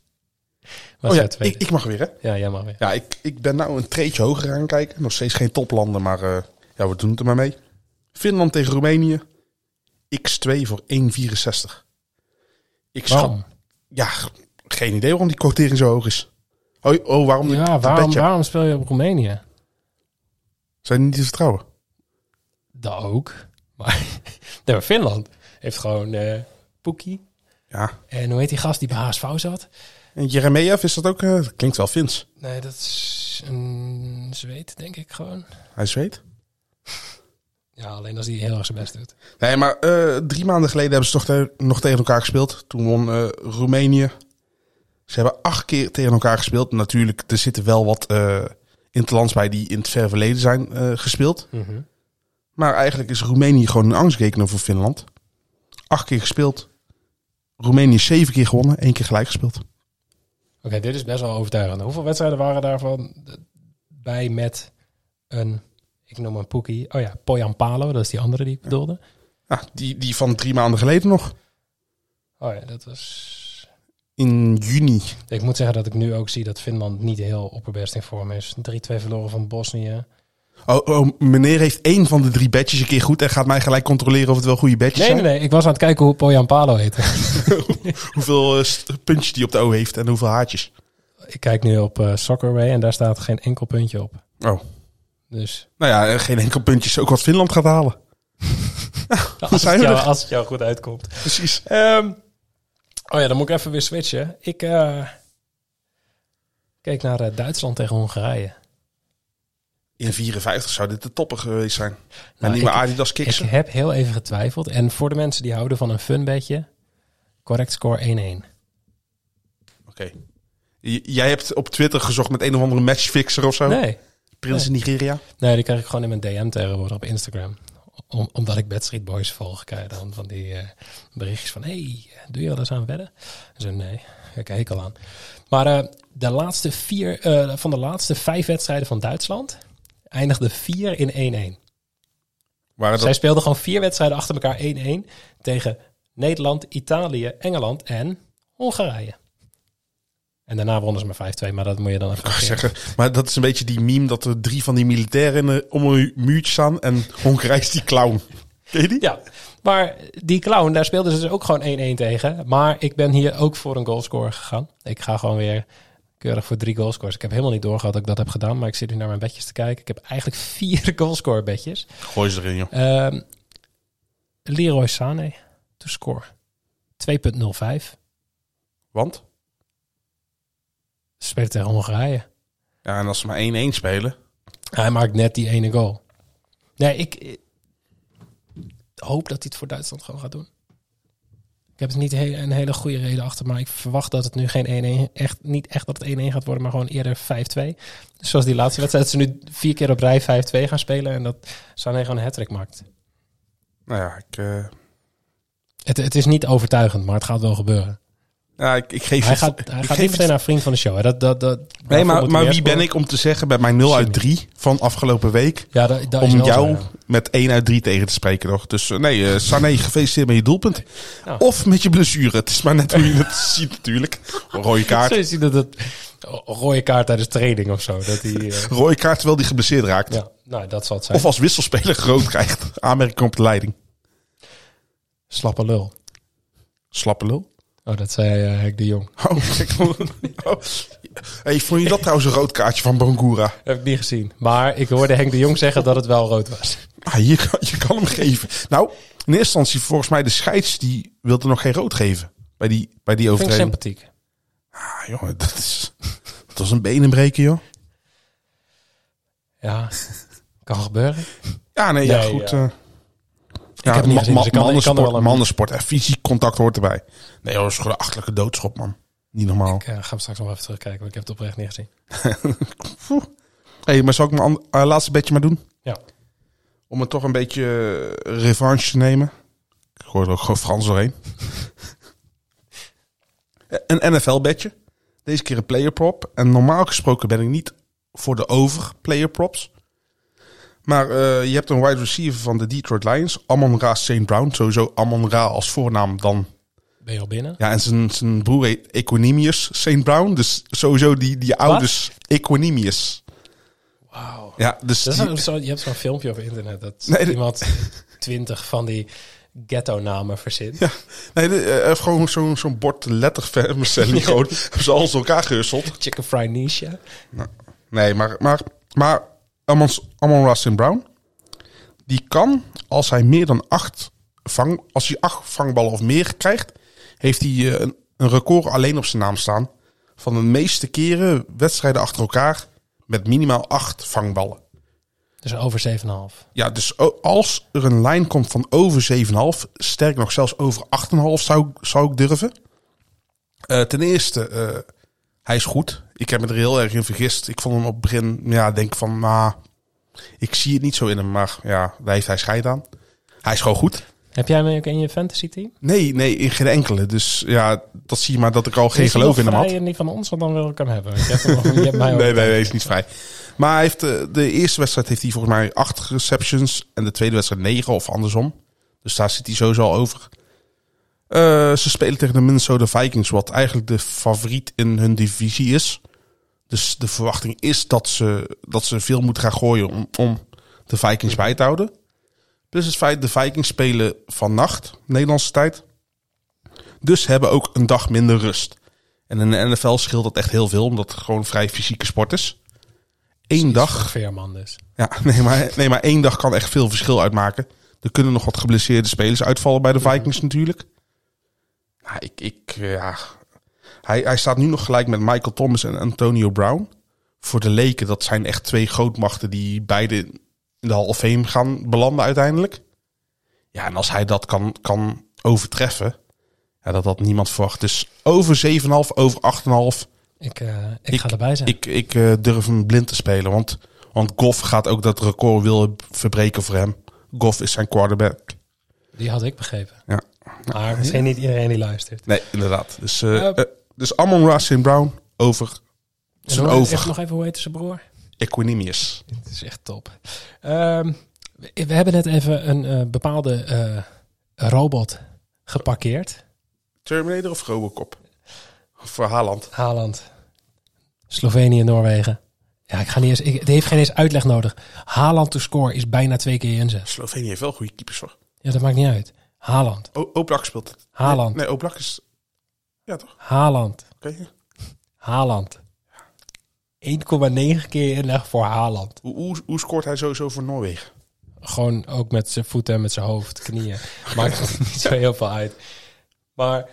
oh ja, ik, ik mag weer, hè? Ja, jij mag weer. Ja, ik, ik ben nou een treetje hoger aan het kijken. Nog steeds geen toplanden, maar eh, ja, we doen het er maar mee. Finland tegen Roemenië. X2 voor 1,64. Ik schat... Ja, geen idee waarom die quotering zo hoog is. Oh, oh waarom Ja, waarom, waarom speel je op Roemenië? Zijn die niet te vertrouwen? Dat ook. Maar nee, Finland heeft gewoon eh Poekie. Ja. En hoe heet die gast die bij HSV zat? En Jeremejeff, is dat ook... eh, dat klinkt wel Fins. Nee, dat is een Zweed, denk ik gewoon. Hij zweet. Ja, alleen als hij heel erg zijn best doet. Nee, maar eh, drie maanden geleden hebben ze toch te- nog tegen elkaar gespeeld. Toen won Roemenië. Ze hebben acht keer tegen elkaar gespeeld. Natuurlijk, er zitten wel wat eh interlands bij die in het ver verleden zijn eh, gespeeld. Maar eigenlijk is Roemenië gewoon een angstrekener voor Finland. Acht keer gespeeld. Roemenië zeven keer gewonnen, één keer gelijk gespeeld. Oké, dit is best wel overtuigend. Hoeveel wedstrijden waren daarvan bij met een, ik noem een Poekie. Oh ja, Poyan Palo, dat is die andere die ik bedoelde. Ja, die, die van drie maanden geleden nog. Oh ja, dat was... In juni. Ik moet zeggen dat ik nu ook zie dat Finland niet heel opperbest in vorm is. 3-2 verloren van Bosnië. Oh, oh, meneer heeft één van de drie bedjes een keer goed en gaat mij gelijk controleren of het wel goede bedjes Nee, zijn. nee, nee. Ik was aan het kijken hoe Poyan Palo heette. Hoeveel eh, puntjes die op de O heeft en hoeveel haartjes. ik kijk nu op eh Soccerway en daar staat geen enkel puntje op. Oh. Dus Nou ja, geen enkel puntje is ook wat Finland gaat halen. als het, jou, als het jou goed uitkomt. Precies. Ehm, oh ja, dan moet ik even weer switchen. Ik eh, keek naar eh, Duitsland tegen Hongarije. In 54 zou dit de topper geweest zijn. Nou, niet ik- meer Adidas Ik kiksen. heb heel even getwijfeld. En voor de mensen die houden van een funbedje, correct score 1-1. Oké. Jij hebt op Twitter gezocht met een of andere matchfixer of zo? Nee. Prins in Nigeria? nee, die krijg ik gewoon in mijn DM tegenwoordig op Instagram. Om, omdat ik Bad Street Boys volg, krijg je dan van die eh, berichtjes van... hey, doe je wel eens aan wedden? Zo, nee, ik kijk al aan. Maar eh, de laatste vier, eh, van de laatste vijf wedstrijden van Duitsland... eindigde vier in 1-1. Waren Zij dat, speelden gewoon vier wedstrijden achter elkaar 1-1 tegen Nederland, Italië, Engeland en Hongarije. En daarna wonnen ze maar 5-2, maar dat moet je dan even zeggen, maar dat is een beetje die meme dat er drie van die militairen de- om een muurtje staan en Hongarije is die clown. Ken je die? Ja, maar die clown, daar speelden ze dus ook gewoon 1-1 tegen. Maar ik ben hier ook voor een goalscore gegaan. Ik ga gewoon weer keurig voor drie goalscores. Ik heb helemaal niet doorgehad dat ik dat heb gedaan, maar ik zit nu naar mijn bedjes te kijken. Ik heb eigenlijk vier goalscore bedjes. Gooi ze erin, joh. Ehm Leroy Sané, to score. 2.05. Want? Ze spelen tegen Hongarije. Ja, en als ze maar 1-1 spelen. Hij maakt net die ene goal. Nee, ik, ik hoop dat hij het voor Duitsland gewoon gaat doen. Ik heb er niet he- een hele goede reden achter, maar ik verwacht dat het nu geen 1-1, echt, niet echt dat het 1-1 gaat worden, maar gewoon eerder 5-2. Dus zoals die laatste wedstrijd, dat ze nu vier keer op rij 5-2 gaan spelen en dat Sané gewoon een hat maakt. Nou ja, ik, eh, Het, het is niet overtuigend, maar het gaat wel gebeuren. Ja, ik, ik geef Hij het- gaat, hij gaat niet meteen naar vriend van de show. Hè. Dat, dat, dat, Nee, maar, maar wie ben ik om te zeggen bij mijn 0 uit 3 van afgelopen week... Ja, om jou zo, ja. met 1 uit 3 tegen te spreken nog. Dus eh, nee, eh Sané, gefeliciteerd met je doelpunt. Ja. Of met je blessure. Het is maar net hoe je het ziet natuurlijk. Rode kaart. Zo hij dat het rode kaart tijdens training of zo. Dat hij, eh, Rode kaart terwijl hij geblesseerd raakt. ja, nou, dat zal het zijn. Of als wisselspeler rood krijgt. Aanmerking op de leiding. Slappe lul. Slappe lul. Oh, dat zei Henk de Jong. Oh, oh. Hey, vond je dat trouwens een rood kaartje van Bangura? Heb ik niet gezien. Maar ik hoorde Henk de Jong zeggen dat het wel rood was. Ah, je, kan, je kan hem geven. Nou, in eerste instantie volgens mij de scheids die wilde nog geen rood geven. Bij die, bij die Vind ik overtreding. sympathiek. Ah, jongen, dat is... Dat was een benenbreken, joh. Ja, kan gebeuren. Ja, nee, ja, Nee, goed. ja. eh. Ja, heb het niet gezien, dus ik kan- ik kan er mannensport, wel aan- mannensport. En fysiek contact hoort erbij. Nee, hoor, dat is gewoon een achterlijke doodschop, man. Niet normaal. Ik eh, ga hem straks nog even terugkijken, want ik heb het oprecht niet gezien. hey, maar zal ik mijn eh, laatste bedje maar doen? Ja. Om het toch een beetje eh, revanche te nemen. Ik gooi er ook gewoon Frans doorheen. een NFL-bedje. Deze keer een player prop. En normaal gesproken ben ik niet voor de over player props. Maar eh, je hebt een wide receiver van de Detroit Lions. Amon Ra St. Brown. Sowieso Amon Ra als voornaam dan. Ben je al binnen? Ja, en zijn, zijn broer heet Equanimous St. Brown. Dus sowieso die, die ouders Equanimous. Wauw. Ja, dus Dat is die- zo, zo- je hebt zo'n filmpje op internet dat Nee, iemand twintig van die ghetto-namen verzint. Ja, nee, de, eh, heeft gewoon zo'n zo'n bord lettervermissing. gewoon ze alles elkaar gehusteld. Chicken Fry Nisha. Nee, maar, maar, maar Amon, Rustin Brown, die kan, als hij meer dan acht vang, als hij acht vangballen of meer krijgt, heeft hij eh, een, een record alleen op zijn naam staan van de meeste keren wedstrijden achter elkaar met minimaal acht vangballen. Dus over 7,5. Ja, dus als er een lijn komt van over 7,5, sterk nog zelfs over 8,5 zou, zou ik durven. Eh, ten eerste, eh, hij is goed. Ik heb me er heel erg in vergist. Ik vond hem op het begin, ja, denk van, nou, ik zie het niet zo in hem, maar ja, daar heeft hij scheid aan. Hij is gewoon goed. Heb jij hem ook in je fantasy team? Nee, nee, in geen enkele. Dus ja, dat zie je maar dat ik al geen Is hij geloof in hem had. en die van ons, want dan wil ik hem hebben. Ik heb hem nog, je hebt mij ook Nee, nee, nee, is niet vrij. Maar hij heeft, eh, de eerste wedstrijd heeft hij volgens mij acht receptions. En de tweede wedstrijd negen of andersom. Dus daar zit hij sowieso al over. Eh, ze spelen tegen de Minnesota Vikings, wat eigenlijk de favoriet in hun divisie is. Dus de verwachting is dat ze, dat ze veel moeten gaan gooien om, om de Vikings bij te houden. Plus het feit, de Vikings spelen vannacht, Nederlandse tijd. Dus hebben ook een dag minder rust. En in de NFL scheelt dat echt heel veel, omdat het gewoon vrij fysieke sport is. Eén dag, Veerman dus. ja, nee maar, nee, maar één dag kan echt veel verschil uitmaken. Er kunnen nog wat geblesseerde spelers uitvallen bij de Vikings natuurlijk. Nou, ik, ik, ja. Hij, hij staat nu nog gelijk met Michael Thomas en Antonio Brown. Voor de leken, dat zijn echt twee grootmachten die beide in de Hall of Fame gaan belanden uiteindelijk. Ja, en als hij dat kan, kan overtreffen, ja, dat had niemand verwacht. Dus over 7,5, over 8,5. Ik, eh, ik, Ik- ga erbij zijn. Ik, ik eh, durf hem blind te spelen. Want, want Goff gaat ook dat record willen verbreken voor hem. Goff is zijn quarterback. Die had ik begrepen. Ja. Maar misschien niet iedereen die luistert. Nee, inderdaad. Dus, eh, dus Amon Ra St. Brown over zijn over. Even nog even, hoe heet zijn broer? Equinemius. Het is echt top. Ehm, we, we hebben net even een eh, bepaalde eh, robot geparkeerd. Terminator of Robocop? Voor Haaland. Haaland. Slovenië, Noorwegen. Ja, ik ga niet eens. Ik, het heeft geen eens uitleg nodig. Haaland to score is bijna twee keer je inzet. Slovenië heeft wel goede keepers hoor. Ja, dat maakt niet uit. Haaland. O- Oblak speelt het. Haaland. Nee, nee Oblak is... Ja toch? Haaland. Oké. Haaland. 1,9 keer inleg voor Haaland. Hoe, hoe, hoe scoort hij sowieso voor Noorwegen? Gewoon ook met zijn voeten en met zijn hoofd, knieën. Maakt niet zo heel veel uit. Maar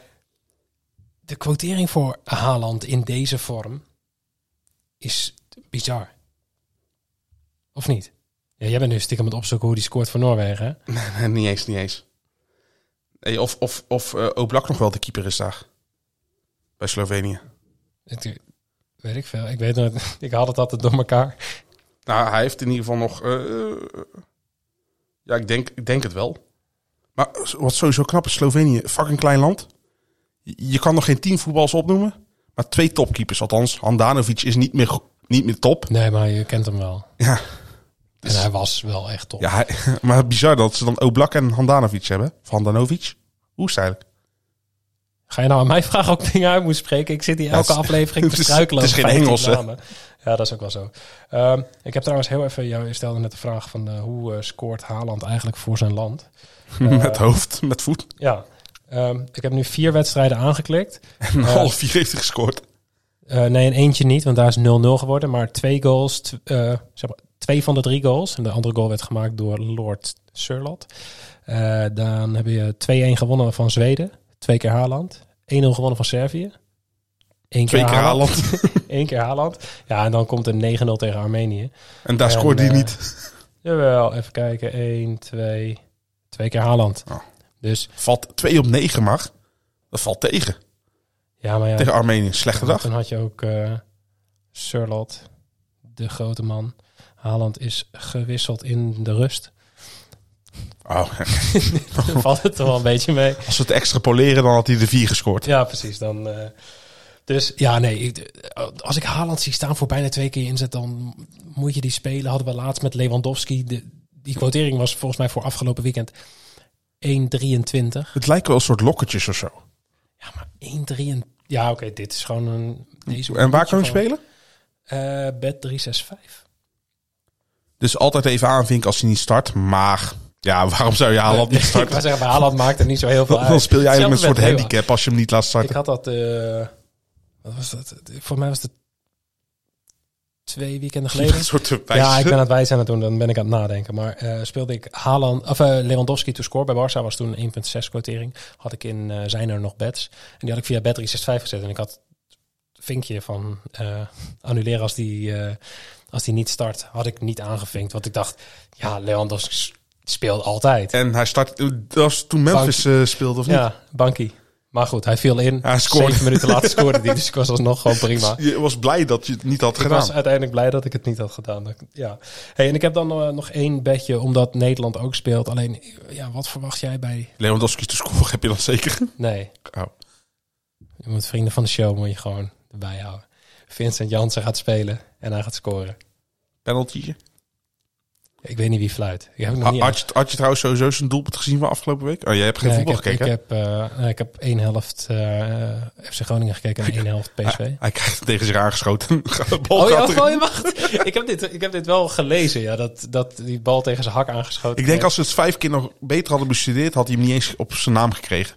de quotering voor Haaland in deze vorm is bizar. Of niet? Ja, jij bent nu stiekem aan het opzoeken hoe die scoort voor Noorwegen. Hè? Nee, niet eens, niet eens. Of of, of eh, Oblak nog wel de keeper is daar. Bij Slovenië. Het- weet ik veel. Ik weet het. Ik had het altijd door elkaar. Nou, hij heeft in ieder geval nog... eh, ja, ik denk, ik denk het wel. Maar wat sowieso knap is, Slovenië, fucking klein land. Je, kan nog geen tien voetbals opnoemen. Maar twee topkeepers, althans. Handanovic is niet meer, niet meer top. Nee, maar je kent hem wel. Ja, En hij was wel echt top. ja hij- maar bizar dat ze dan Oblak en Handanovic hebben. Of Handanovic. Hoe is het eigenlijk? Ga je nou aan mij vragen ook dingen uit moet spreken? Ik zit hier elke aflevering te het is- struikelen het is over geen 15 Engels, hè? namen. Ja, dat is ook wel zo. Ehm, ik heb trouwens heel even... jou stelde net de vraag van eh, hoe eh, scoort Haaland eigenlijk voor zijn land? met hoofd, met voet. Ja, ehm, ik heb nu vier wedstrijden aangeklikt. En Eh, half vier heeft hij gescoord. Eh, nee, een eentje niet, want daar is 0-0 geworden. Maar twee goals, tw- eh, zeg maar, twee van de drie goals. En de andere goal werd gemaakt door Lord Surlot. Eh, dan heb je 2-1 gewonnen van Zweden. Twee keer Haaland. 1-0 gewonnen van Servië. Eén Twee keer Haaland. Eén keer Haaland. Ja, en dan komt een 9-0 tegen Armenië. En daar En, scoorde hij eh, niet. Jawel, even kijken. 1, 2, twee keer Haaland. Oh. Dus, Valt 2 op 9 mag. Dat valt tegen. ja, maar ja. Tegen Armenië. Slechte dag. Dan had je ook eh Surlot, de grote man. Haaland is gewisseld in de rust. Oh, Dan valt het er wel een beetje mee. als we het extrapoleren, dan had hij de 4 gescoord. Ja, precies. Dan, eh, dus ja, nee. ik- als ik Haaland zie staan voor bijna twee keer inzet, dan moet je die spelen. Hadden we laatst met Lewandowski. De, die quotering was volgens mij voor afgelopen weekend 1,23. Het lijken wel een soort lokketjes of zo. Ja, maar 1,23. Ja, oké. dit is gewoon een... Deze En waar kan je spelen? Eh bet 365. Dus altijd even aanvinken als hij niet start. Maar ja, waarom zou je Haaland niet ik starten? wou zeggen, bij Haaland maakt er niet zo heel veel uit. Dan speel je eigenlijk met een soort handicap als je hem niet laat Ik starten. had dat, eh, wat was dat? Voor mij was het twee weekenden geleden. Een soort Ja, ik ben aan het wijzen aan het doen, dan ben ik aan het nadenken. Maar eh, speelde ik Haaland, of eh, Lewandowski to score bij Barça was toen 1,6 quotering. Had ik in zijn er nog bets. En die had ik via Bet365 gezet. En ik had het vinkje van annuleren als die, als die niet start. Had ik niet aangevinkt. Want ik dacht, ja, Lewandowski speelt altijd. En hij start. Dat was toen Memphis eh, speelde, of niet? Ja, bankie. Maar goed, hij viel in. Hij scoorde. Zeven minuten later scoorde hij. Dus ik was alsnog gewoon prima. Je was blij dat je het niet had Ik gedaan. was uiteindelijk blij dat ik het niet had gedaan. Ja. Hey, en ik heb dan eh, nog één bedje, omdat Nederland ook speelt. Alleen, ja, wat verwacht jij bij... Lewandowski te scoren heb je dan zeker. Nee, Oh. je moet vrienden van de show moet je gewoon erbij houden. Vincent Jansen gaat spelen en hij gaat scoren. Penaltyje. Ik weet niet wie fluit. Heb nog niet Had je, had je trouwens sowieso zijn doelpunt gezien van afgelopen week? Oh, jij hebt geen Nee, voetbal ik heb, gekeken? ik, heb, nee, ik heb één helft eh, FC Groningen gekeken en één helft PSV. Hij, hij krijgt tegen zich aangeschoten. De bal Oh ja, oh, ja, wacht. ik, heb dit, ik heb dit wel gelezen, ja, dat, dat die bal tegen zijn hak aangeschoten Ik denk als ze het vijf keer nog beter hadden bestudeerd, had hij hem niet eens op zijn naam gekregen.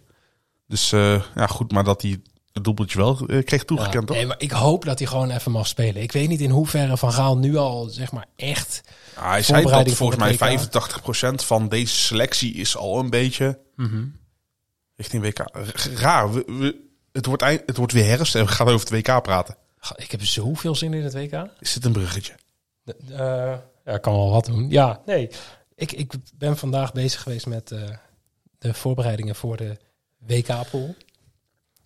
Dus eh, ja, goed, maar dat hij doelpuntje wel eh, kreeg toegekend, Ja, toch? nee, maar ik hoop dat hij gewoon even mag spelen. Ik weet niet in hoeverre Van Gaal nu al, zeg maar, echt... Ja, hij zei dat volgens mij het 85% van deze selectie is al een beetje Mhm. richting WK. Raar, we, we- het, wordt eind, het wordt weer herfst en we gaan over het WK praten. Ik heb zoveel zin in het WK. Is dit een bruggetje? De- eh, ja, kan wel wat doen. Ja, nee. Ik, ik ben vandaag bezig geweest met eh, de voorbereidingen voor de WK-pool.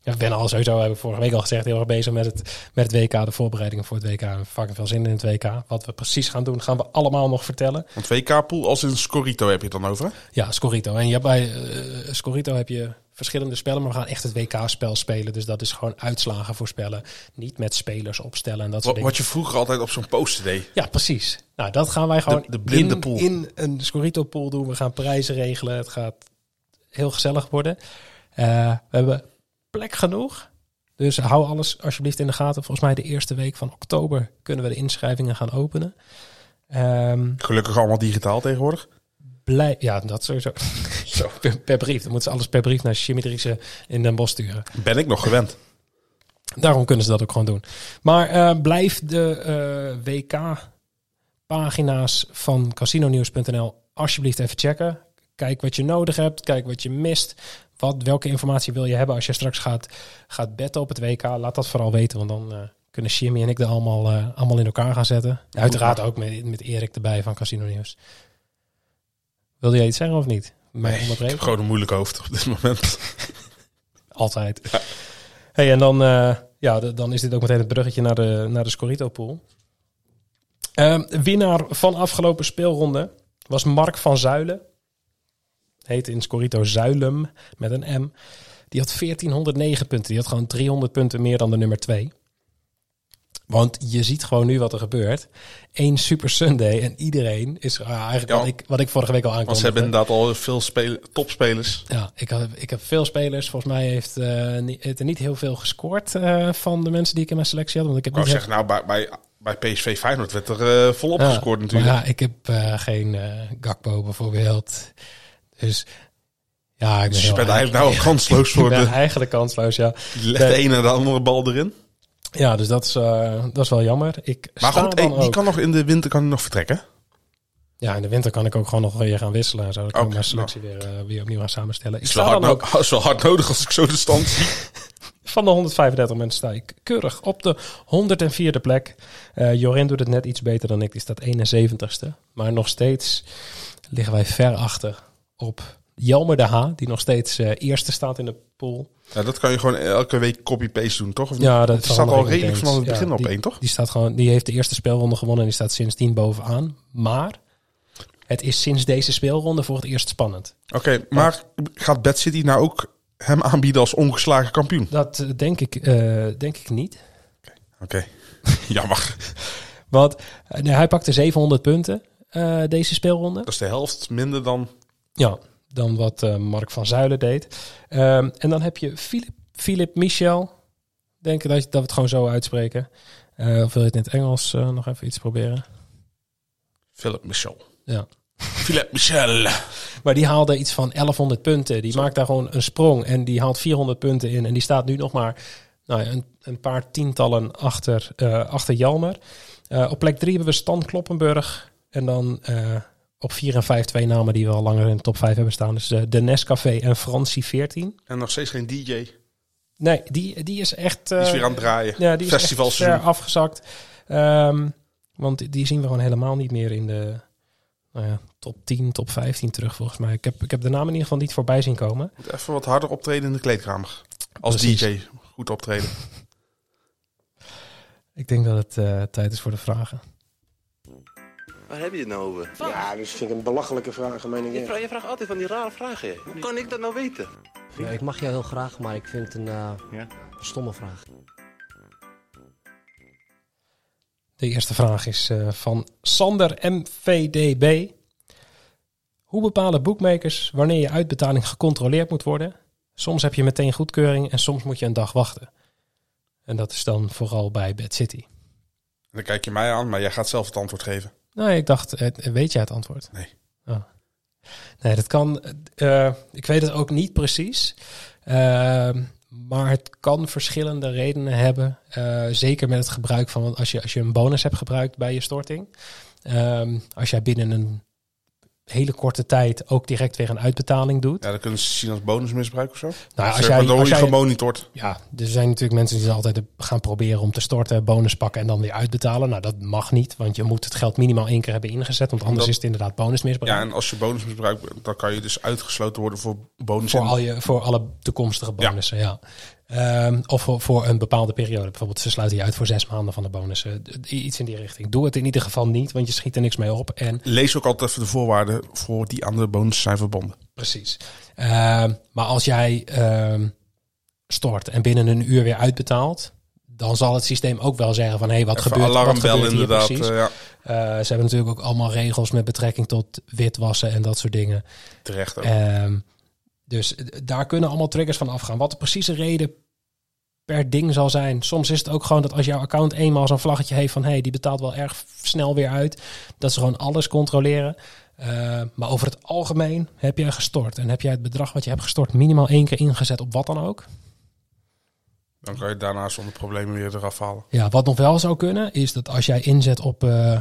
Ja, ik ben al sowieso, heb ik vorige week al gezegd, heel erg bezig met het, met het WK, de voorbereidingen voor het WK. En fucking veel zin in het WK. Wat we precies gaan doen, gaan we allemaal nog vertellen. Want WK-pool als een Scorito heb je het dan over. Ja, Scorito. En ja, bij eh, Scorito heb je verschillende spellen, maar we gaan echt het WK-spel spelen. Dus dat is gewoon uitslagen voorspellen. Niet met spelers opstellen en dat soort Wat, wat je vroeger altijd op zoon poster deed. Ja, precies. Nou, dat gaan wij gewoon de blinde in, pool. in een Scorito-pool doen. We gaan prijzen regelen. Het gaat heel gezellig worden. Eh, we hebben plek genoeg. Dus hou alles alsjeblieft in de gaten. Volgens mij de eerste week van oktober kunnen we de inschrijvingen gaan openen. Ehm Gelukkig allemaal digitaal tegenwoordig. blij, ja, dat sowieso. Zo. per, per brief. Dan moeten ze alles per brief naar Driessen in Den Bosch sturen. Ben ik nog gewend. Daarom kunnen ze dat ook gewoon doen. Maar eh, blijf de eh, WK-pagina's van casinonieuws.nl alsjeblieft even checken. Kijk wat je nodig hebt. Kijk wat je mist. Wat, welke informatie wil je hebben als je straks gaat, gaat betten op het WK? Laat dat vooral weten, want dan eh, kunnen Jimmy en ik er allemaal, eh, allemaal in elkaar gaan zetten. Uiteraard ook met, met Erik erbij van Casino Nieuws. Wilde jij iets zeggen of niet? Mij Nee, ik heb gewoon een moeilijk hoofd op dit moment. Altijd. Hey, en dan, eh, ja, dan is dit ook meteen het bruggetje naar de, naar de Scorito-pool. Ehm, winnaar van afgelopen speelronde was Mark van Zuilen. Heet in Scorito Zuilem met een M. Die had 1409 punten. Die had gewoon 300 punten meer dan de nummer 2. Want je ziet gewoon nu wat er gebeurt. Eén Super Sunday en iedereen is ah, eigenlijk Ja. wat, ik, wat ik vorige week al Want aankondigde. ze hebben inderdaad al veel spelen, topspelers. Ja, ik, had, ik heb veel spelers. Volgens mij heeft, eh, niet, heeft er niet heel veel gescoord eh, van de mensen die ik in mijn selectie had. Want ik heb Ik zeggen, nou, bij, bij, bij PSV Feyenoord werd er eh, volop Ja, gescoord natuurlijk. Ja, ik heb eh, geen eh Gakpo bijvoorbeeld. Dus ja, ik ben, dus je bent eigenlijk nou kansloos voor de... eigenlijk kansloos, ja. Je legt de ene en de andere bal erin. Ja, dus dat is, eh, dat is wel jammer. Ik Maar sta goed, hey, die kan nog in de winter kan nog vertrekken. Ja, in de winter kan ik ook gewoon nog weer gaan wisselen. en Zo. Dan kan ik mijn selectie weer, eh, weer opnieuw gaan samenstellen. Ik Is wel, hard dan ook is wel hard nodig als ik zo de stand zie. Van de 135 mensen sta ik keurig op de 104e plek. Eh, Jorin doet het net iets beter dan ik. Die staat 71ste. Maar nog steeds liggen wij ver achter op Jelmer de H. Die nog steeds eh, eerste staat in de pool. Ja, dat kan je gewoon elke week copy-paste doen, toch? Of? Ja, dat staat al redelijk vanaf het begin Ja, op die- één, toch? Die, staat gewoon, die heeft de eerste speelronde gewonnen en die staat sindsdien bovenaan. Maar het is sinds deze speelronde voor het eerst spannend. Oké, maar gaat Bad City nou ook hem aanbieden als ongeslagen kampioen? Dat eh, denk ik, eh, denk ik niet. Oké, jammer. Want nee, hij pakte 700 punten deze speelronde. Dat is de helft minder dan... Ja, dan wat eh, Mark van Zuilen deed. Ehm, en dan heb je Philip, Philip Michel. Denk ik dat, je- dat we het gewoon zo uitspreken. Eh, of wil je het in het Engels eh, nog even iets proberen? Philip Michel. Ja. Philip Michel. Maar die haalde iets van 1100 punten. Die maakt daar gewoon een sprong. En die haalt 400 punten in. En die staat nu nog maar nou ja, een, een paar tientallen achter, achter Jalmer. Op plek 3 hebben we Stan Kloppenburg. En dan op 4 en 5 twee namen die we al langer in de top 5 hebben staan. Dus eh, de Nescafé en Francie 14. En nog steeds geen DJ. Die Nee, die, die is echt... is eh, weer aan het draaien. Ja, die is afgezakt. Ehm, want die zien we gewoon helemaal niet meer in de nou ja, top 10, top 15 terug volgens mij. Ik heb, ik heb de naam in ieder geval niet voorbij zien komen. Moet even wat harder optreden in de kleedkamer. Als Precies. DJ. Goed optreden. Ik denk dat het eh, tijd is voor de vragen. Waar heb je het nou over? Ja, dus vind ik een belachelijke vraag, meen ik Je vraagt, je vraagt altijd van die rare vragen. Hoe kan ik dat nou weten? Ja, ik mag jou heel graag, maar ik vind het een eh, Ja? stomme vraag. De eerste vraag is eh, van Sander MVDB. Hoe bepalen boekmakers wanneer je uitbetaling gecontroleerd moet worden? Soms heb je meteen goedkeuring en soms moet je een dag wachten. En dat is dan vooral bij Bad City. Dan kijk je mij aan, maar jij gaat zelf het antwoord geven. Nee, ik dacht, weet jij het antwoord? Nee. Oh. Nee, dat kan. eh, ik weet het ook niet precies. Ehm, maar het kan verschillende redenen hebben. Eh, zeker met het gebruik van. Als je, als je een bonus hebt gebruikt bij je storting. ehm, als jij binnen een hele korte tijd ook direct weer een uitbetaling doet. Ja, dan kunnen ze zien als bonusmisbruik of zo. Nou, als jij, als jij, gemonitord. ja, er zijn natuurlijk mensen die altijd gaan proberen om te storten, bonus pakken en dan weer uitbetalen. Nou, dat mag niet, want je moet het geld minimaal één keer hebben ingezet, want anders Dat- is het inderdaad bonusmisbruik. Ja, en als je bonusmisbruik, dan kan je dus uitgesloten worden voor bonus. Voor, al je, voor alle toekomstige bonussen, ja. Ehm, of voor, voor een bepaalde periode. Bijvoorbeeld, ze sluiten je uit voor zes maanden van de bonussen. Iets in die richting. Doe het in ieder geval niet, want je schiet er niks mee op. En Lees ook altijd even de voorwaarden voor die aan de bonus zijn verbonden. Precies. Ehm, maar als jij ehm, stort en binnen een uur weer uitbetaalt, dan zal het systeem ook wel zeggen van hé, hey, wat Even gebeurt, wat gebeurt hier inderdaad. precies? eh, ja, Eh, ze hebben natuurlijk ook allemaal regels met betrekking tot witwassen en dat soort dingen. terecht ook. Dus eh, daar kunnen allemaal triggers van afgaan. Wat de precieze reden per ding zal zijn. Soms is het ook gewoon dat als jouw account eenmaal zo'n vlaggetje heeft van hé, hey, die betaalt wel erg snel weer uit, dat ze gewoon alles controleren. Eh, maar over het algemeen heb jij gestort en heb jij het bedrag wat je hebt gestort minimaal één keer ingezet op wat dan ook. Dan kan je daarna zonder problemen weer eraf halen. Ja, wat nog wel zou kunnen, is dat als jij inzet op, eh,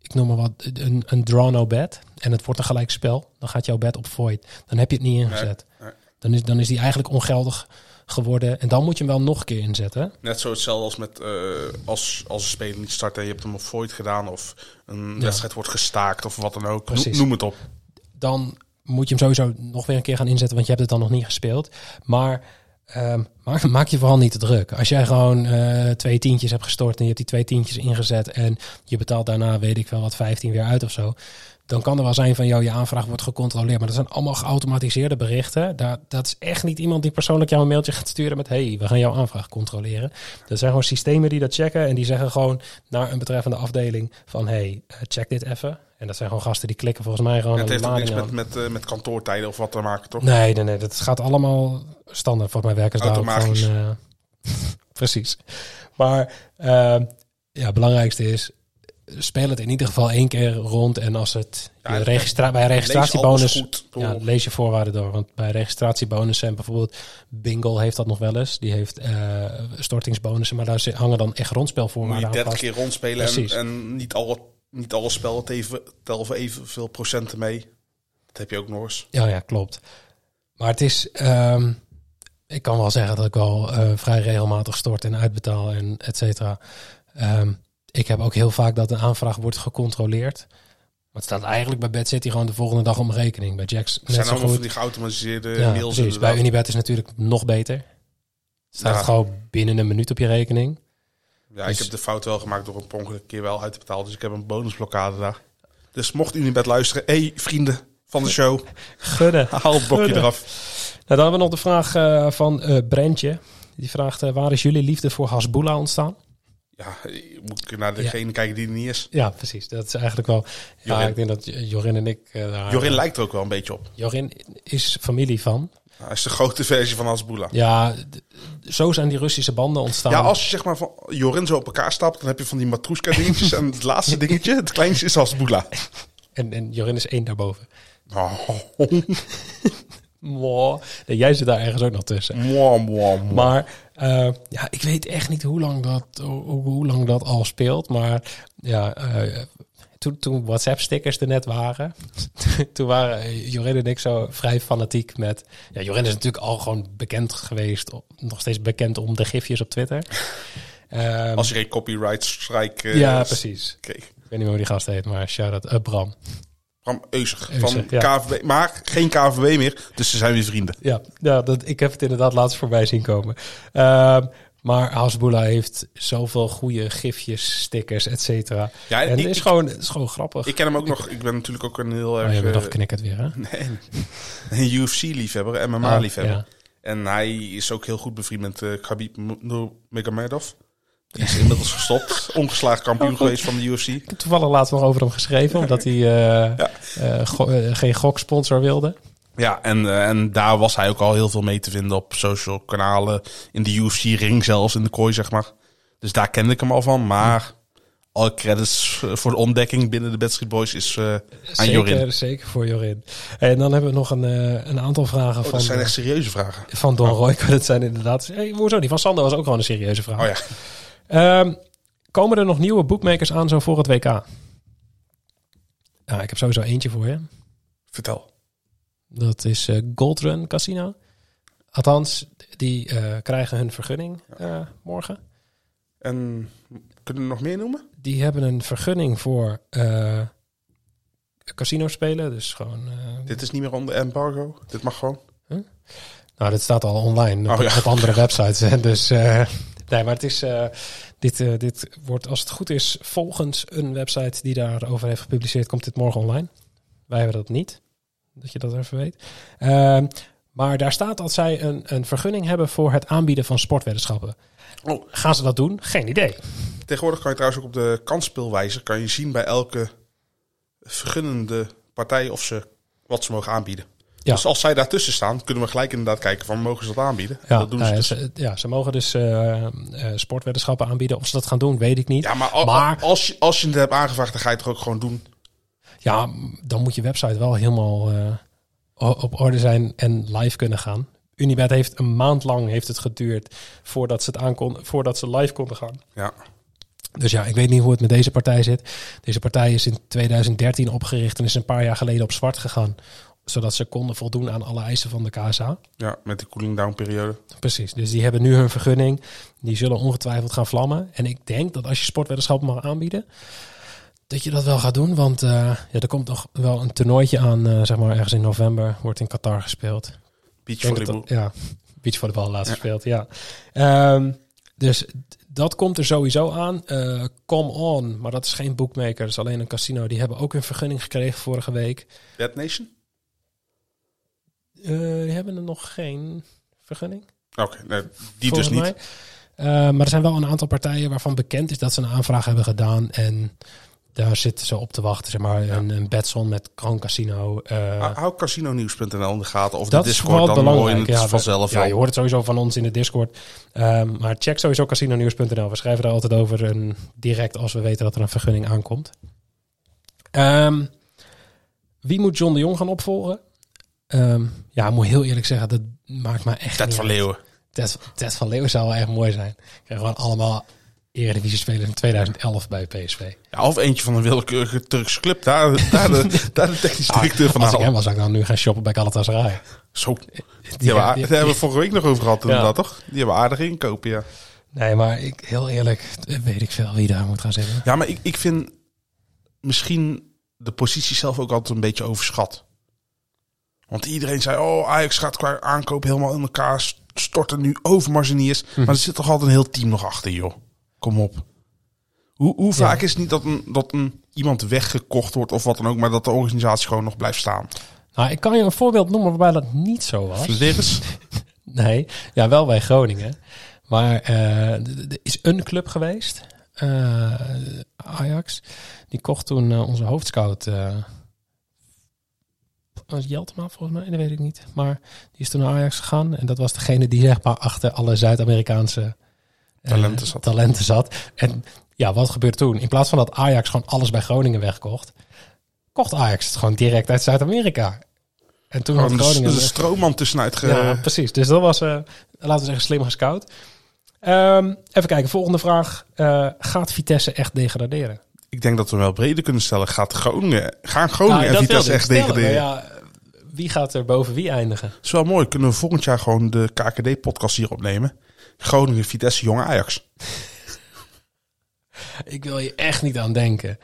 ik noem maar wat, een, een draw no bet en het wordt een gelijk spel, dan gaat jouw bet op void. Dan heb je het niet ingezet. Nee, nee. Dan, is, dan is die eigenlijk ongeldig geworden en dan moet je hem wel nog een keer inzetten. Net zo hetzelfde als met eh, als, als een speler niet start en je hebt hem op void gedaan of een Ja. wedstrijd wordt gestaakt of wat dan ook. Precies. Noem het op. Dan moet je hem sowieso nog weer een keer gaan inzetten, want je hebt het dan nog niet gespeeld. Maar ehm, maak, maak je vooral niet te druk. Als jij gewoon eh, twee tientjes hebt gestort en je hebt die twee tientjes ingezet en je betaalt daarna, weet ik wel wat, 15 weer uit of zo. Dan kan er wel zijn van, jou je aanvraag wordt gecontroleerd. Maar dat zijn allemaal geautomatiseerde berichten. Daar, dat is echt niet iemand die persoonlijk jou een mailtje gaat sturen met... hey, we gaan jouw aanvraag controleren. Dat zijn gewoon systemen die dat checken. En die zeggen gewoon naar een betreffende afdeling van... hey, eh, check dit even. En dat zijn gewoon gasten die klikken volgens mij gewoon En het heeft ook niks met, met, met kantoortijden of wat te maken, toch? Nee, nee, nee. Dat gaat allemaal standaard. Volgens mij werken ze daar gewoon... eh, precies. Maar ja, het belangrijkste is... Speel het in ieder geval één keer rond. En als het Ja, je registra bij registratiebonus... goed. Ja, lees je voorwaarden door. Want bij registratiebonussen en bijvoorbeeld Bingo heeft dat nog wel eens. Die heeft eh, stortingsbonussen, maar daar hangen dan echt rondspelvoorwaarden aan 30 vast. keer rondspelen en, en niet alle, niet alle spellen even, tellen voor evenveel procenten mee. Dat heb je ook nog eens. Ja, ja, klopt. Maar het is, ehm, ik kan wel zeggen dat ik wel eh, vrij regelmatig stort en uitbetaal en et cetera. Ehm, ik heb ook heel vaak dat een aanvraag wordt gecontroleerd. Maar het staat eigenlijk bij Bad City gewoon de volgende dag op mijn rekening. Bij Er net zijn zo van goed. die geautomatiseerde Ja, mails. precies. Bij. Unibet is natuurlijk nog beter. Het staat Ja. gewoon binnen een minuut op je rekening. Ja, Dus- ik heb de fout wel gemaakt door een per keer wel uit te betalen. Dus ik heb een bonusblokkade daar. Dus mocht Unibet luisteren, hé hey, vrienden van de show, Gudde. haal het bokje eraf. Nou, dan hebben we nog de vraag eh, van eh Brentje. Die vraagt, eh, waar is jullie liefde voor Hasbula ontstaan? Ja, moet ik naar degene kijken die er niet is. Ja, precies. Dat is eigenlijk wel... Ja, ik denk dat Jorin en ik... eh, daar- Jorin lijkt er ook wel een beetje op. Jorin is familie van. Hij is de grote versie van Hasbula. Ja, zo zijn die Russische banden ontstaan. Ja, als je zeg maar van Jorin zo op elkaar stapt, dan heb je van die matroeska dingetjes. en het laatste dingetje, het kleinste, is Hasbula. En, en Jorin is één daarboven. Oh. Nee, jij zit daar ergens ook nog tussen. mwah, mwah. Maar eh, ja, ik weet echt niet hoe lang dat, hoe, hoe lang dat al speelt. Maar ja, eh, toen, toen WhatsApp-stickers er net waren, toen waren eh, Jorin en ik zo vrij fanatiek met... Ja, Jorin is natuurlijk al gewoon bekend geweest, nog steeds bekend om de gifjes op Twitter. Ehm, Als je geen copyright strike eh, ja, precies. kreeg. Ik weet niet meer hoe die gast heet, maar shout-out uh, Bram. Bram Euser, van ja. KVB. Maar geen KVB meer, dus ze zijn weer vrienden. Ja, ja dat, ik heb het inderdaad laatst voorbij zien komen. Ehm, maar Hasbula heeft zoveel goede gifjes, stickers, et cetera. Ja, en ik- het is, gewoon, is gewoon grappig. Ik ken hem ook nog. Ik ben natuurlijk ook een heel oh, erg je bent weer, hè? nee, een UFC-liefhebber, MMA-liefhebber. Ah, ja. En hij is ook heel goed bevriend met uh, Khabib Nurmagomedov. Is inmiddels gestopt. Ongeslagen kampioen Oh, goed. geweest van de UFC. Ik heb toevallig laatst nog over hem geschreven, omdat hij eh, eh, go- eh, geen goksponsor wilde. Ja, en, en daar was hij ook al heel veel mee te vinden op social kanalen. In de UFC-ring zelfs, in de kooi, zeg maar. Dus daar kende ik hem al van. Maar alle credits voor de ontdekking binnen de Backstreet Boys is aan Zeker, Jorin. zeker voor Jorin. En dan hebben we nog een, een aantal vragen Oh, van, dat zijn echt serieuze vragen. van Don Roy. Dat zijn inderdaad... Hey, hoezo? Die van Sander was ook gewoon een serieuze vraag. Oh ja. Ehm, komen er nog nieuwe bookmakers aan zo voor het WK? Ja, ik heb sowieso eentje voor je. Vertel. Dat is eh, Goldrun Casino. Althans, die eh, krijgen hun vergunning eh, morgen. En kunnen we nog meer noemen? Die hebben een vergunning voor casino spelen. Dus gewoon... Dit is niet meer onder embargo. Dit mag gewoon. nou Nou, dit staat al online op, Oh, ja. op andere websites. Hè. Dus nee, maar het is. eh, dit, eh, dit wordt, als het goed is, volgens een website die daarover heeft gepubliceerd, komt dit morgen online. Wij hebben dat niet. Dat je dat even weet. Ehm, maar daar staat dat zij een, een vergunning hebben voor het aanbieden van sportweddenschappen. Oh. Gaan ze dat doen? Geen idee. Tegenwoordig kan je trouwens ook op de kansspeelwijzer kan je zien bij elke vergunnende partij of ze wat ze mogen aanbieden. Ja. Dus als zij daartussen staan, kunnen we gelijk inderdaad kijken van mogen ze dat aanbieden. Ja, dat doen nou ze ja, dus. ze, ja, ze mogen dus eh, eh, sportweddenschappen aanbieden. Of ze dat gaan doen, weet ik niet. Ja, maar, al- Maar- als, je, als je het hebt aangevraagd, dan ga je het ook gewoon doen. Ja, dan moet je website wel helemaal eh, op orde zijn en live kunnen gaan. Unibet heeft een maand lang heeft het geduurd voordat ze het aankon, voordat ze live konden gaan. Ja. Dus ja, ik weet niet hoe het met deze partij zit. Deze partij is in 2013 opgericht en is een paar jaar geleden op zwart gegaan. Zodat ze konden voldoen aan alle eisen van de KSA. ja, met die cooling down periode. Precies, dus die hebben nu hun vergunning. Die zullen ongetwijfeld gaan vlammen. En ik denk dat als je sportweddenschappen mag aanbieden, dat je dat wel gaat doen. Want eh, ja, er komt nog wel een toernooitje aan, eh, zeg maar ergens in november, wordt in Qatar gespeeld. Dat- ja, beachvolleybal laatst gespeeld, ja. Ehm, dus dat komt er sowieso aan. Eh Come On, maar dat is geen bookmaker, dat is alleen een casino. Die hebben ook een vergunning gekregen vorige week. Bad Nation? Eh, die hebben er nog geen vergunning. Oké, nee, die volgens dus niet. mij. Eh, maar er zijn wel een aantal partijen waarvan bekend is dat ze een aanvraag hebben gedaan. En daar zitten ze op te wachten. Zeg maar een, een Betson met Kroon Casino. eh, Hou- Hou casinonieuws.nl in de gaten. Of dat de is Discord, vooral dan het Ja, we- vanzelf ja, je hoort het sowieso van ons in de Discord. Ehm, maar check sowieso casinonews.nl. We schrijven daar altijd over een, direct als we weten dat er een vergunning aankomt. Ehm, wie moet John de Jong gaan opvolgen? Ehm, ja, ik moet heel eerlijk zeggen, dat maakt me echt Ted van. Leeuwen. Ted, Ted van Leeuwen zou wel echt mooi zijn. Krijgen gewoon allemaal Eredivisie-spelers in 2011 bij PSV. Ja, of eentje van een willekeurige Turkse club. Daar, daar, de, daar de technische directeur van Als ik hem was, zou ik dan nu gaan shoppen bij Galatasaray. Zo. Die, Die hebben, daar hebben we vorige week nog over gehad inderdaad, toch? Die hebben aardig inkopen, ja. Nee, maar ik, heel eerlijk, weet ik veel wie daar moet gaan zitten. Ja, maar ik, ik vind misschien de positie zelf ook altijd een beetje overschat. Want iedereen zei, oh, Ajax gaat qua aankoop helemaal in elkaar st- storten nu Overmars er niet is. Hm. Maar er zit toch altijd een heel team nog achter, joh. Kom op. Hoe, hoe vaak Ja. is het niet dat, een, dat een, iemand weggekocht wordt of wat dan ook, maar dat de organisatie gewoon nog blijft staan? Nou, ik kan je een voorbeeld noemen waarbij dat niet zo was. Nee, ja, wel bij Groningen. Maar eh, er er is een club geweest, eh, Ajax. Die kocht toen eh, onze hoofdscout, eh was Jeltema volgens mij, dat weet ik niet. Maar die is toen naar Ajax gegaan. En dat was degene die zeg maar achter alle Zuid-Amerikaanse eh, Talenten zat. talenten zat. En ja, wat gebeurt toen? In plaats van dat Ajax gewoon alles bij Groningen wegkocht, kocht Ajax het gewoon direct uit Zuid-Amerika. En toen had Groningen... de stroomman tussenuit ge... Ja, precies. Dus dat was, eh, laten we zeggen, slim gescout. Ehm, even kijken, volgende vraag. Eh, gaat Vitesse echt degraderen? Ik denk dat we wel breder kunnen stellen. Gaat Groningen, gaan Groningen Nou, en Vitesse echt stellen, degraderen? Ja, wie gaat er boven wie eindigen? Dat is wel mooi. Kunnen we volgend jaar gewoon de KKD-podcast hier opnemen? Groningen, Vitesse, Jonge Ajax. Ik wil je echt niet aan denken.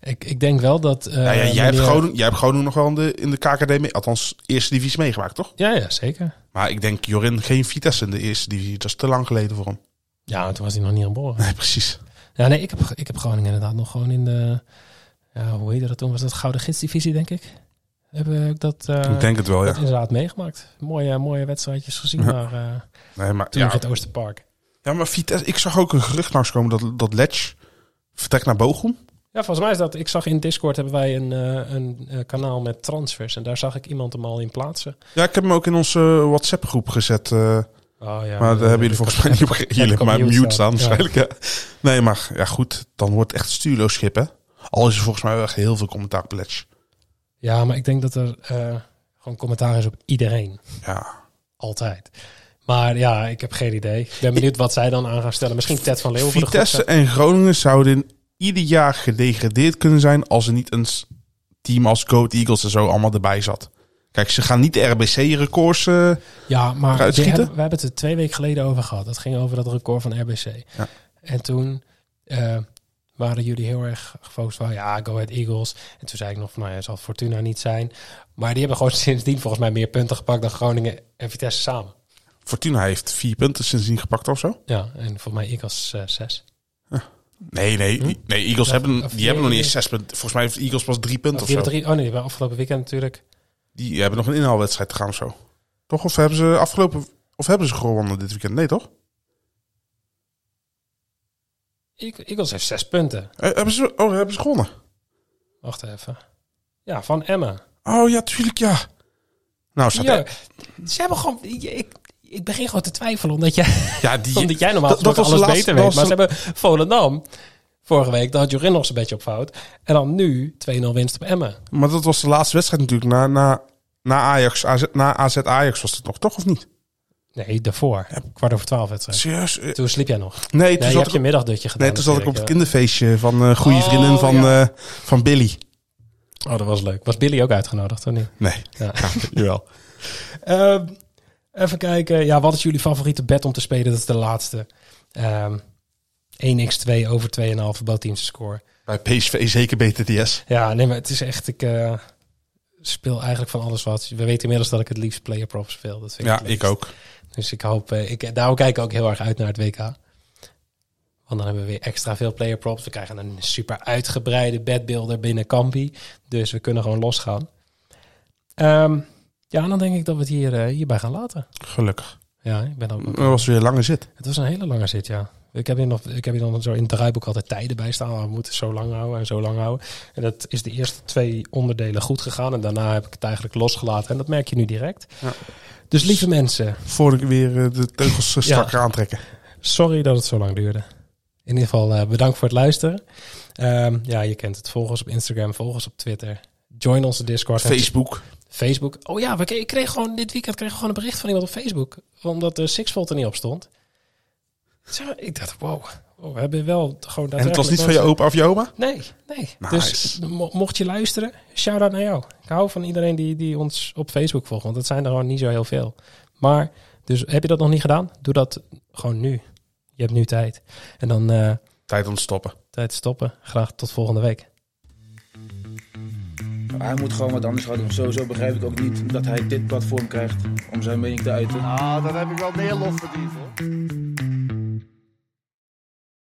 Ik, ik denk wel dat... eh, ja, ja, jij, hebt Groningen, jij hebt Groningen nog wel in de, in de KKD mee. Althans, eerste divisie meegemaakt, toch? Ja, ja, zeker. Maar ik denk Jorin geen Vitesse in de eerste divisie. Dat is te lang geleden voor hem. Ja, toen was hij nog niet geboren. Nee, precies. Ja, nee, ik heb, ik heb Groningen inderdaad nog gewoon in de... Ja, hoe heette dat toen? Was dat Gouden Gidsdivisie, denk ik? Heb ik dat... eh, ik denk het wel, dat ja. inderdaad meegemaakt. Mooie, mooie wedstrijdjes gezien Ja. daar. eh, Nee, maar, toen ja, in het Oosterpark. ja, maar Vitesse... Ik zag ook een gerucht langskomen dat, dat Letch vertrekt naar Bochum. Ja, volgens mij is dat. Ik zag in Discord hebben wij een, eh, een eh, kanaal met transfers. En daar zag ik iemand hem al in plaatsen. Ja, ik heb hem ook in onze WhatsApp-groep gezet. eh, Oh, ja, maar daar hebben jullie volgens mij niet op hebben maar mute staan, waarschijnlijk. Ja. Nee, maar ja, goed. Dan wordt echt stuurloos schip, hè? Al is er volgens mij wel echt heel veel commentaar op Letch. Ja, maar ik denk dat er eh, gewoon commentaar is op iedereen. Ja. Altijd. Maar ja, ik heb geen idee. Ik ben benieuwd wat zij dan aan gaan stellen. Misschien Ted van Leeuwen voor de Vitesse en Groningen zouden ieder jaar gedegradeerd kunnen zijn als er niet een team als Goat Eagles en zo allemaal erbij zat. Kijk, ze gaan niet de RBC-records. eh Ja, maar schieten? hebben- we hebben het er twee weken geleden over gehad. Dat ging over dat record van RBC. Ja. En toen, eh, waren jullie heel erg gefocust van ja, Go Ahead Eagles. En toen zei ik nog van nou ja, zal het Fortuna niet zijn. Maar die hebben gewoon sindsdien volgens mij meer punten gepakt dan Groningen en Vitesse samen. Fortuna heeft vier punten sindsdien gepakt of zo. Ja, en volgens mij Eagles eh, zes. Nee, nee, Hm? nee Eagles hebben, die vier- hebben nog niet eens zes punten. Volgens mij heeft Eagles pas drie punten Of zo. drie, oh nee, die hebben afgelopen weekend natuurlijk. Die hebben nog een inhaalwedstrijd te gaan of zo. Toch? Of hebben ze afgelopen... Of hebben ze gewonnen dit weekend? Nee, toch? Eagles heeft zes punten. Eh, hebben ze, oh, hebben ze gewonnen? Wacht even. Ja, van Emma. Oh ja, tuurlijk ja. Nou, staat Ja, ze hebben gewoon... Ik, ik begin gewoon te twijfelen omdat jij, ja, die, omdat jij normaal dat- dat alles laatste- beter weet. Maar ze hebben Volendam vorige week. Daar had Jorin nog zijn beetje op fout. En dan nu 2-0 winst op Emma. Maar dat was de laatste wedstrijd natuurlijk. Na, na, na Ajax, AZ, na AZ Ajax was het nog, toch? Of niet? Nee, daarvoor. Kwart over twaalf wedstrijd. Serieus? Eh, Toen sliep jij nog. Nee, toen Nee, je zat hebt ik je middagdutje gedaan. Nee, toen zat ik op het kinderfeestje van een goede Oh, vriendin van, ja. eh, van Billy. ja. Oh, dat was leuk. Was Billy ook uitgenodigd, of niet? Nee, Ja. jawel. Ehm, even kijken. Ja, wat is jullie favoriete bet om te spelen? Dat is de laatste. Ehm 1x2 over 2,5 bootteams score. Bij PSV zeker BTTS. Ja, nee, maar het is echt... Ik speel eigenlijk van alles wat. We weten inmiddels dat ik het liefst player prop speel. Dat vind Ja, ik, het ik ook. Dus ik hoop... eh, ik, daarom kijk ik ook heel erg uit naar het WK. Want dan hebben we weer extra veel player props. We krijgen een super uitgebreide bedbuilder binnen Kampi. Dus we kunnen gewoon losgaan. Ehm ja, dan denk ik dat we het hier, eh, hierbij gaan laten. Gelukkig. Ja, ik ben ook... Dat was weer een lange zit. Het was een hele lange zit, ja. Ik heb hier, nog, ik heb hier dan zo in het draaiboek altijd tijden bij staan. We moeten zo lang houden en zo lang houden. En dat is de eerste twee onderdelen goed gegaan. En daarna heb ik het eigenlijk losgelaten. En dat merk je nu direct. Ja. Dus lieve mensen, Voor ik weer eh, de teugels eh, strakker aantrekken. sorry dat het zo lang duurde. In ieder geval eh, bedankt voor het luisteren. Ehm, ja, je kent het. Volg ons op Instagram, volg ons op Twitter. Join onze Discord. Facebook. Facebook. Oh ja, we, ik kreeg gewoon dit weekend kreeg gewoon een bericht van iemand op Facebook. Omdat de Sixfold er niet op stond. Ik dacht, wow, wow, we hebben wel gewoon En het was niet van je opa of je oma? Nee, nee. Nice. Dus mo- mocht je luisteren, shout-out naar jou. Ik hou van iedereen die, die ons op Facebook volgt, want dat zijn er gewoon niet zo heel veel. Maar, dus heb je dat nog niet gedaan? Doe dat gewoon nu. Je hebt nu tijd. En dan eh, Tijd om te stoppen. tijd te stoppen. Graag tot volgende week. Hij moet gewoon wat anders gaan doen. Sowieso begrijp ik ook niet dat hij dit platform krijgt om zijn mening te uiten. Ah, dan heb ik wel meer lof verdiend hoor.